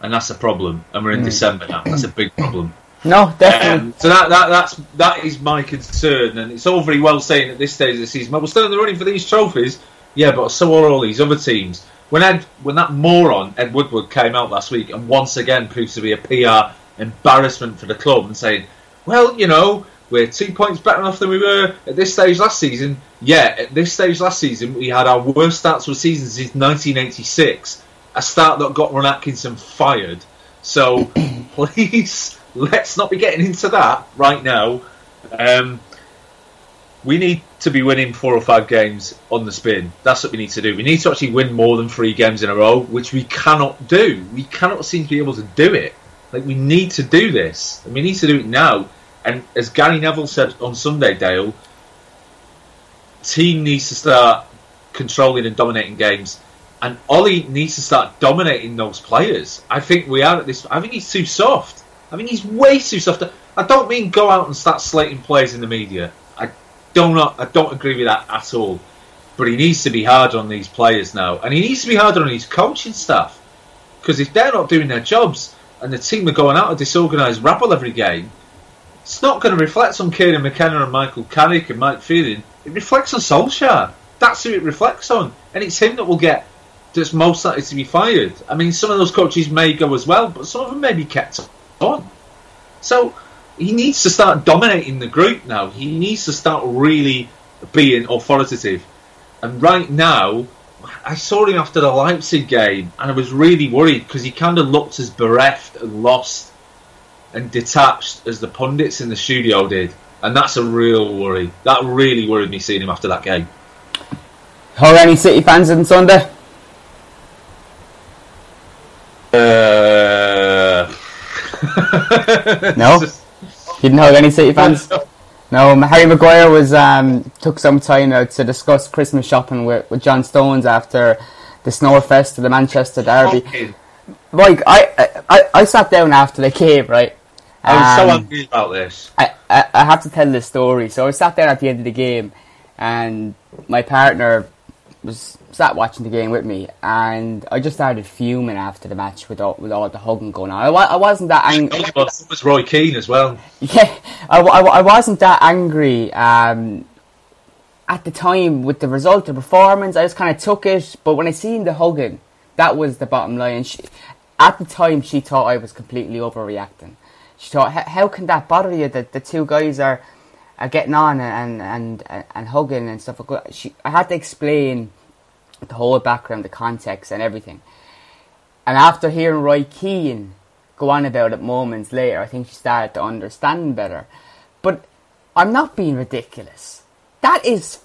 and that's a problem. And we're in December now. That's a big problem. No, definitely. Um, so that, that that's that is my concern, and it's all very well saying at this stage of the season, "Well, we're still in the running for these trophies." Yeah, but so are all these other teams. When Ed, when that moron Ed Woodward came out last week and once again proved to be a PR embarrassment for the club and saying, "Well, you know, we're two points better off than we were at this stage last season." Yeah, at this stage last season, we had our worst starts for the season since 1986. A start that got Ron Atkinson fired. So please, let's not be getting into that right now. Um, we need to be winning four or five games on the spin. That's what we need to do. We need to actually win more than three games in a row, which we cannot do. We cannot seem to be able to do it. Like we need to do this, and we need to do it now. And as Gary Neville said on Sunday, Dale, team needs to start controlling and dominating games, and Ole needs to start dominating those players. I think we are at this. I think he's too soft. I think he's way too soft. I don't mean go out and start slating players in the media. I don't. I don't agree with that at all. But he needs to be hard on these players now, and he needs to be harder on his coaching staff. Because if they're not doing their jobs and the team are going out of disorganised rabble every game, it's not going to reflect on Kieran McKenna and Michael Carrick and Mike Phelan. It reflects on Solskjaer. That's who it reflects on, and it's him that will get that's most likely to be fired. I mean, some of those coaches may go as well, but some of them may be kept on. So he needs to start dominating the group now. He needs to start really being authoritative. And right now, I saw him after the Leipzig game, and I was really worried because he kind of looked as bereft and lost and detached as the pundits in the studio did. And that's a real worry. That really worried me seeing him after that game. Are any City fans on Sunday? No? You didn't hug any City fans? No, Harry Maguire was um, took some time out to discuss Christmas shopping with, with John Stones after the Snowfest of the Manchester Derby. Fucking- Like I, I, I sat down after the game, right? I was so Um, angry about this. I, I, I have to tell this story. So I sat there at the end of the game, and my partner was sat watching the game with me, and I just started fuming after the match with all, with all the hugging going on. I, I wasn't that angry. So was Roy Keane as well. Yeah, I, I, I wasn't that angry um, at the time with the result, the performance. I just kind of took it. But when I seen the hugging, that was the bottom line. She, at the time, she thought I was completely overreacting. She thought, "How- how can that bother you that the two guys are, getting on and, and, and, and hugging and stuff? She, I had to explain the whole background, the context, and everything. And after hearing Roy Keane go on about it moments later. I think she started to understand better. But I'm not being ridiculous. That is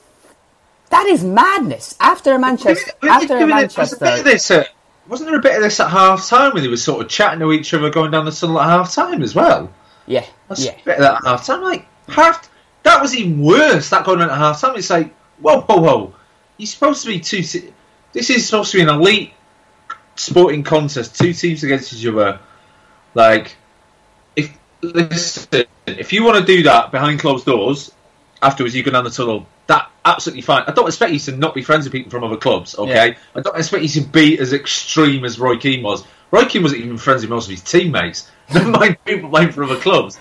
that is madness. After a Manchester, after a Manchester, a this, uh, wasn't there a bit of this at half time when they were sort of chatting to each other going down the tunnel at half time as well? Yeah, That's yeah. a bit of that at half time. Like half, that was even worse. That going at half time. It's like whoa, whoa, whoa. You're supposed to be two. This is supposed to be an elite sporting contest. Two teams against each other. Like if listen, if you want to do that behind closed doors, afterwards you go down the tunnel. That absolutely fine. I don't expect you to not be friends with people from other clubs. Okay, Yeah. I don't expect you to be as extreme as Roy Keane was. Roy Keane wasn't even friends with most of his teammates. Never mind people playing for other clubs.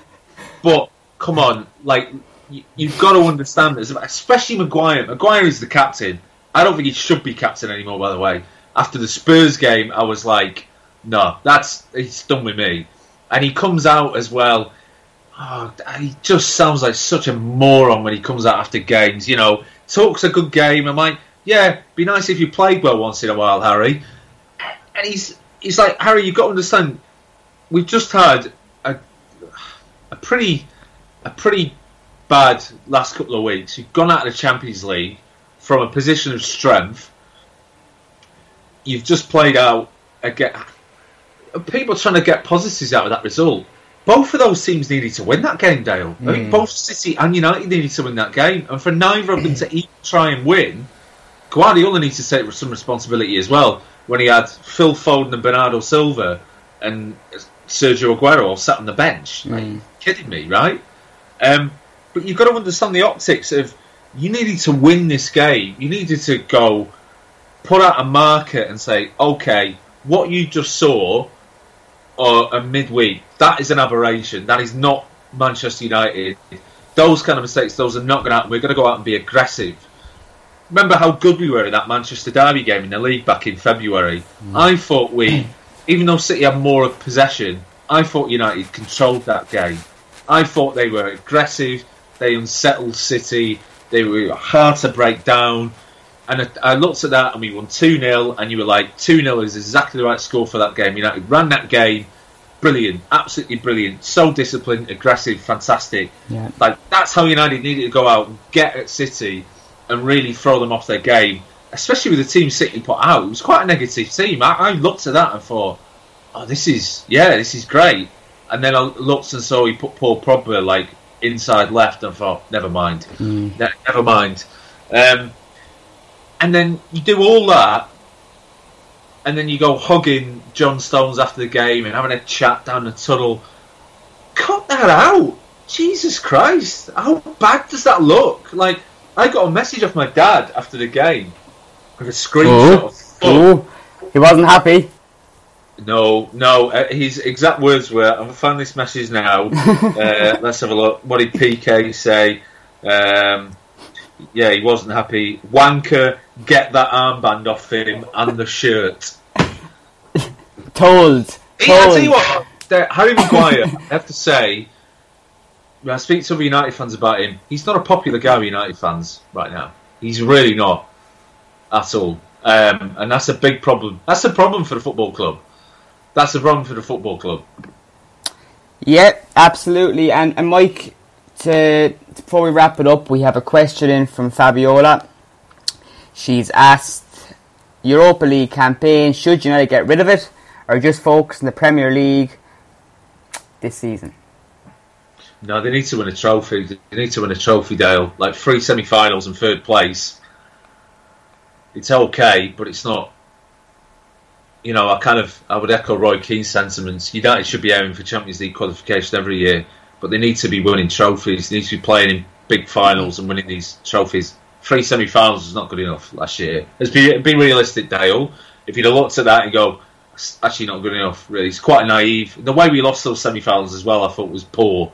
But come on, like you, you've got to understand this, especially Maguire. Maguire is the captain. I don't think he should be captain anymore. By the way, after the Spurs game, I was like, no, that's he's done with me. And he comes out as well. Oh, he just sounds like such a moron when he comes out after games. You know, talks a good game. I'm like, yeah, be nice if you played well once in a while, Harry. And he's he's like, Harry, you've got to understand. We've just had a a pretty a pretty bad last couple of weeks. You've gone out of the Champions League from a position of strength. You've just played out again. People trying to get positives out of that result. Both of those teams needed to win that game, Dale. I think both City and United needed to win that game, and for neither of them to even try and win, Guardiola needs to take some responsibility as well. When he had Phil Foden and Bernardo Silva and Sergio Aguero all sat on the bench, like, kidding me, right? Um, but you've got to understand the optics of you needed to win this game. You needed to go put out a market and say, okay, what you just saw or a midweek, that is an aberration. That is not Manchester United. Those kind of mistakes, those are not going to happen. We're going to go out and be aggressive. Remember how good we were in that Manchester Derby game in the league back in February? Mm. I thought we, even though City had more of possession, I thought United controlled that game. I thought they were aggressive. They unsettled City. They were hard to break down. And I, I looked at that and we won 2 0, and you were like, 2 0 is exactly the right score for that game. United ran that game. Brilliant. Absolutely brilliant. So disciplined, aggressive, fantastic. Yeah. Like, that's how United needed to go out and get at City and really throw them off their game, especially with the team City put out. It was quite a negative team. I, I looked at that and thought, oh, this is, yeah, this is great. And then I looked and saw he put Paul Pogba like inside left and thought, never mind, Ne- never mind. Um, and then you do all that, and then you go hugging John Stones after the game and having a chat down the tunnel. Cut that out! Jesus Christ! How bad does that look? Like, I got a message off my dad after the game with a screenshot. Oh, of oh, he wasn't happy. No, no. Uh, his exact words were, "I've found this message now. uh, let's have a look. What did PK say? Um, yeah, he wasn't happy. Wanker, get that armband off him and the shirt. Told. He, I tell you Told. what, Harry Maguire. I have to say, when I speak to other United fans about him, he's not a popular guy with United fans right now. He's really not at all, um, and that's a big problem. That's a problem for the football club. That's a problem for the football club. Yeah, absolutely. And, and Mike, to, before we wrap it up, we have a question in from Fabiola. She's asked Europa League campaign, should United get rid of it or just focus on the Premier League this season? No, they need to win a trophy. They need to win a trophy, Dale. Like three semi-finals and third place. It's okay, but it's not. You know, I kind of I would echo Roy Keane's sentiments. United should be aiming for Champions League qualification every year, but they need to be winning trophies. They need to be playing in big finals and winning these trophies. Three semi-finals is not good enough last year. Be be realistic, Dale. If you'd have looked at that and go, "It's actually not good enough. Really, it's quite naive. The way we lost those semi-finals as well, I thought was poor.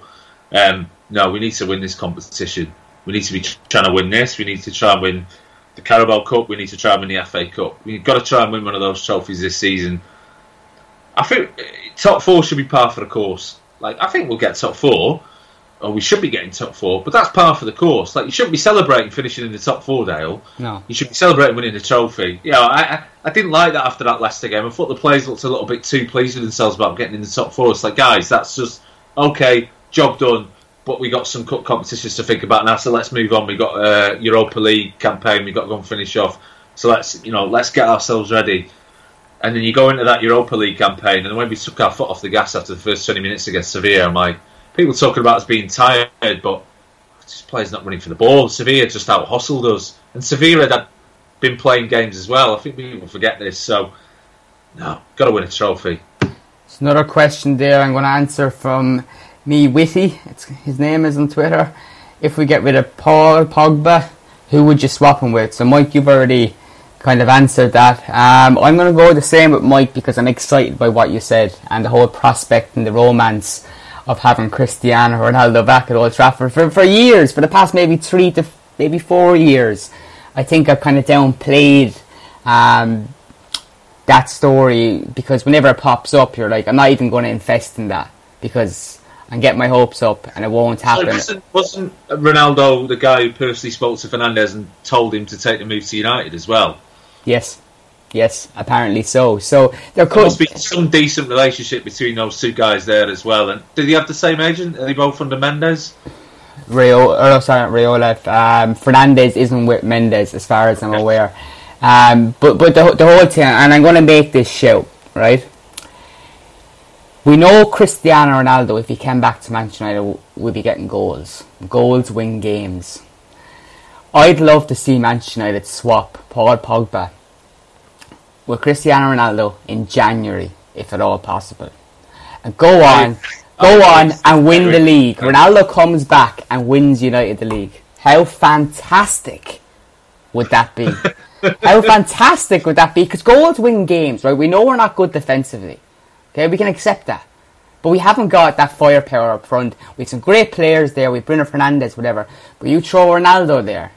Um, no, we need to win this competition. We need to be trying to win this. We need to try and win the Carabao Cup. We need to try and win the FA Cup. We've got to try and win one of those trophies this season. I think uh, top four should be par for the course. Like I think we'll get top four, or we should be getting top four, but that's par for the course. Like you shouldn't be celebrating finishing in the top four, Dale. No. You should be celebrating winning the trophy. Yeah, I, I, I didn't like that after that Leicester game. I thought the players looked a little bit too pleased with themselves about getting in the top four. It's like, guys, that's just okay, job done. But we got some cup competitions to think about now, so let's move on. We got uh, Europa League campaign. We got to go and finish off. So let's you know let's get ourselves ready. And then you go into that Europa League campaign, and when we took our foot off the gas after the first twenty minutes against Sevilla, I'm like, people talking about us being tired, but this player's not running for the ball. Sevilla just out hustled us, and Sevilla had been playing games as well. I think people forget this. So, no, got to win a trophy. It's another question there. I'm going to answer from me, Witty. It's, his name is on Twitter. If we get rid of Paul Pogba, who would you swap him with? So, Mike, you've already kind of answered that. Um, I'm going to go the same with Mike because I'm excited by what you said and the whole prospect and the romance of having Cristiano Ronaldo back at Old Trafford for, for years, for the past maybe three to maybe four years. I think I've kind of downplayed um, that story because whenever it pops up, you're like, I'm not even going to invest in that because and get my hopes up and it won't happen. So wasn't, wasn't Ronaldo the guy who personally spoke to Fernandes and told him to take the move to United as well? Yes. Yes, apparently so. So there could there must be some decent relationship between those two guys there as well. And did he have the same agent? Are they both under Mendes? Rio, or oh, sorry, Raiola. Um, Fernandes isn't with Mendes, as far as I'm aware. Um, but but the, the whole thing, and I'm going to make this show right. We know Cristiano Ronaldo, if he came back to Manchester United, would be getting goals. Goals win games. I'd love to see Manchester United swap Paul Pogba with Cristiano Ronaldo in January, if at all possible. And go on, go on and win the league. Ronaldo comes back and wins United the league. How fantastic would that be? How fantastic would that be? Because goals win games, right? We know we're not good defensively. Okay, we can accept that. But we haven't got that firepower up front. We have some great players there. We have Bruno Fernandes, whatever. But you throw Ronaldo there,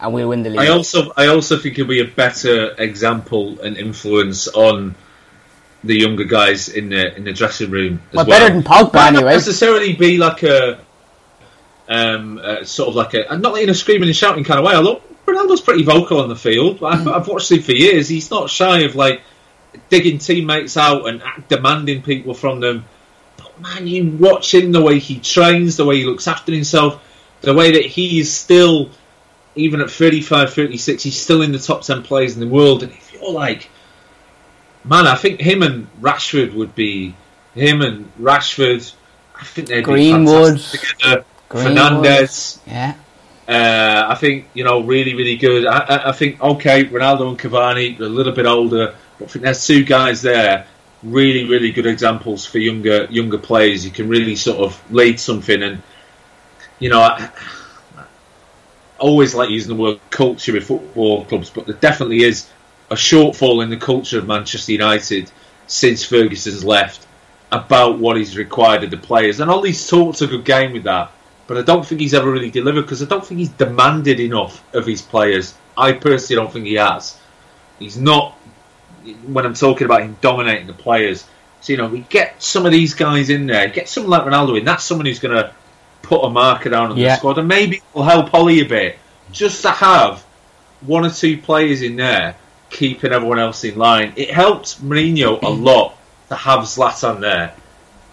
and we'll win the league. I also, I also think he'll be a better example and influence on the younger guys in the in the dressing room. well, well. better than Pogba, Might anyway. Not necessarily be like a, um, uh, sort of like a, not in a screaming and shouting kind of way. Although Ronaldo's pretty vocal on the field. I've, I've watched him for years. He's not shy of like digging teammates out and demanding people from them. But man, you watch him the way he trains, the way he looks after himself, the way that he is still even at 35, 36, he's still in the top 10 players in the world. And if you're like, man, I think him and Rashford would be, him and Rashford, I think they'd Greenwood, be fantastic together. Greenwood, Fernandes. Yeah. Uh, I think, you know, really, really good. I, I, I, think, okay, Ronaldo and Cavani, a little bit older, but I think there's two guys there, really, really good examples for younger younger players. You can really sort of lead something. And, you know, I, always like using the word culture with football clubs, but there definitely is a shortfall in the culture of Manchester United since Ferguson's left about what is required of the players. And all these talks a good game with that, but I don't think he's ever really delivered because I don't think he's demanded enough of his players. I personally don't think he has. He's not, when I'm talking about him dominating the players. So, you know, we get some of these guys in there, get someone like Ronaldo in, that's someone who's going to put a marker down on yeah. the squad, and maybe it'll help Ole a bit just to have one or two players in there keeping everyone else in line. It helped Mourinho a mm. lot to have Zlatan there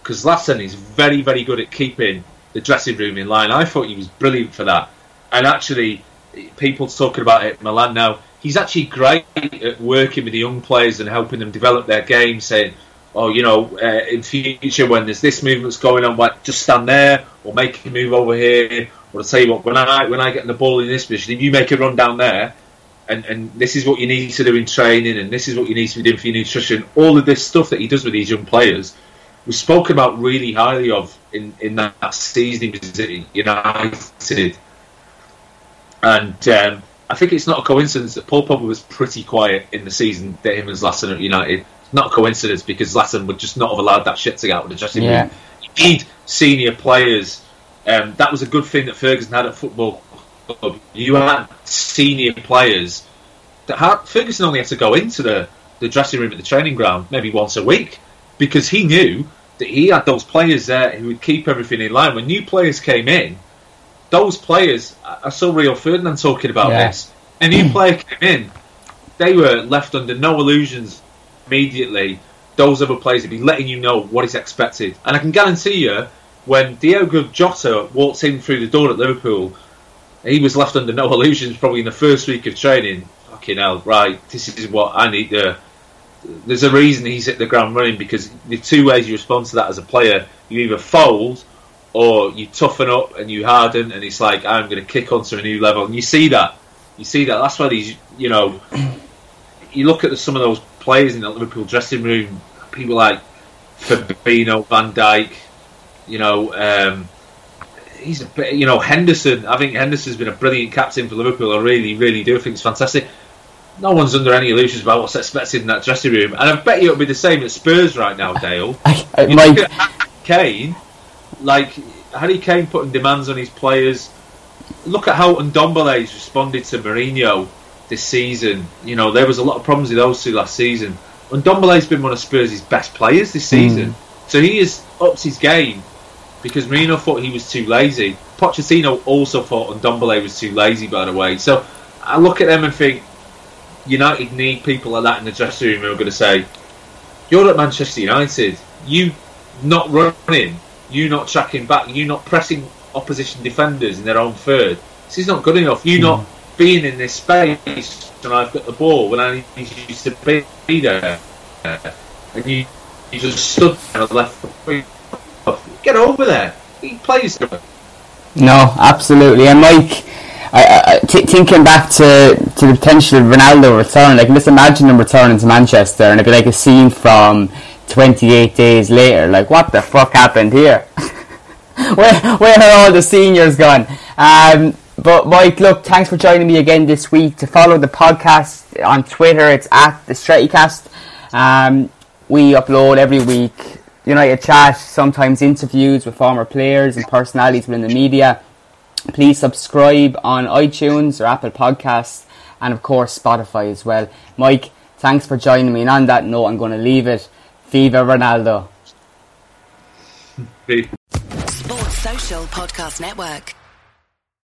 because Zlatan is very, very good at keeping the dressing room in line. I thought he was brilliant for that, and actually, people talking about it Milan now. He's actually great at working with the young players and helping them develop their game, saying, oh, you know, uh, in future when there's this movement's going on, like just stand there or make a move over here. Or I'll tell you what, when I when I get the ball in this position, if you make a run down there, and and this is what you need to do in training, and this is what you need to be doing for your nutrition. All of this stuff that he does with these young players, was spoken about really highly of in in that season he United, and. Um, I think it's not a coincidence that Paul Pogba was pretty quiet in the season that him and Zlatan at United not a coincidence because Zlatan would just not have allowed that shit to get out of the dressing room. You need senior players. Um, that was a good thing that Ferguson had at football club. You had senior players. That had, Ferguson only had to go into the, the dressing room at the training ground maybe once a week because he knew that he had those players there who would keep everything in line. When new players came in, those players, I saw Rio Ferdinand talking about Yeah. this. A new player came in, they were left under no illusions immediately. Those other players would be letting you know what is expected. And I can guarantee you, when Diogo Jota walked in through the door at Liverpool, he was left under no illusions probably in the first week of training. Fucking hell, right, this is what I need to. There's a reason he's hit the ground running because the two ways you respond to that as a player, you either fold or you toughen up and you harden, and it's like I'm going to kick on to a new level, and you see that, you see that. That's why these, you know, you look at the, some of those players in the Liverpool dressing room, people like Fabinho, Van Dijk, you know, um, he's a bit, you know Henderson. I think Henderson's been a brilliant captain for Liverpool. I really, really do think it's fantastic. No one's under any illusions about what's expected in that dressing room, and I bet you it'll be the same at Spurs right now, Dale. I, I, You Mike, look at Kane, like Harry Kane putting demands on his players. Look at how Ndombele's responded to Mourinho this season. You know there was a lot of problems with those two last season. Ndombele's been one of Spurs' best players this hmm. season, so he has upped his game because Mourinho thought he was too lazy. Pochettino also thought Ndombele was too lazy, by the way. So I look at them and think United need people like that in the dressing room who are going to say, "You're at Manchester United. You not running, you not tracking back, you not pressing opposition defenders in their own third. This is not good enough. You not hmm. being in this space when I've got the ball when I need you to be there, and you you just stood there on the left. Get over there. He plays. No, absolutely. And Mike, I, I, t- thinking back to, to the potential of Ronaldo return, like just imagine him returning to Manchester and it'd be like a scene from 28 days later. Like, what the fuck happened here? where, where are all the seniors gone? Um, but Mike, look, thanks for joining me again this week. To follow the podcast on Twitter, it's at the Strettycast. Um, we upload every week United chat, sometimes interviews with former players and personalities within the media. Please subscribe on iTunes or Apple Podcasts and of course Spotify as well. Mike, thanks for joining me. And on that note, I'm going to leave it. Viva Ronaldo. Sports Social Podcast Network.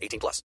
18 plus.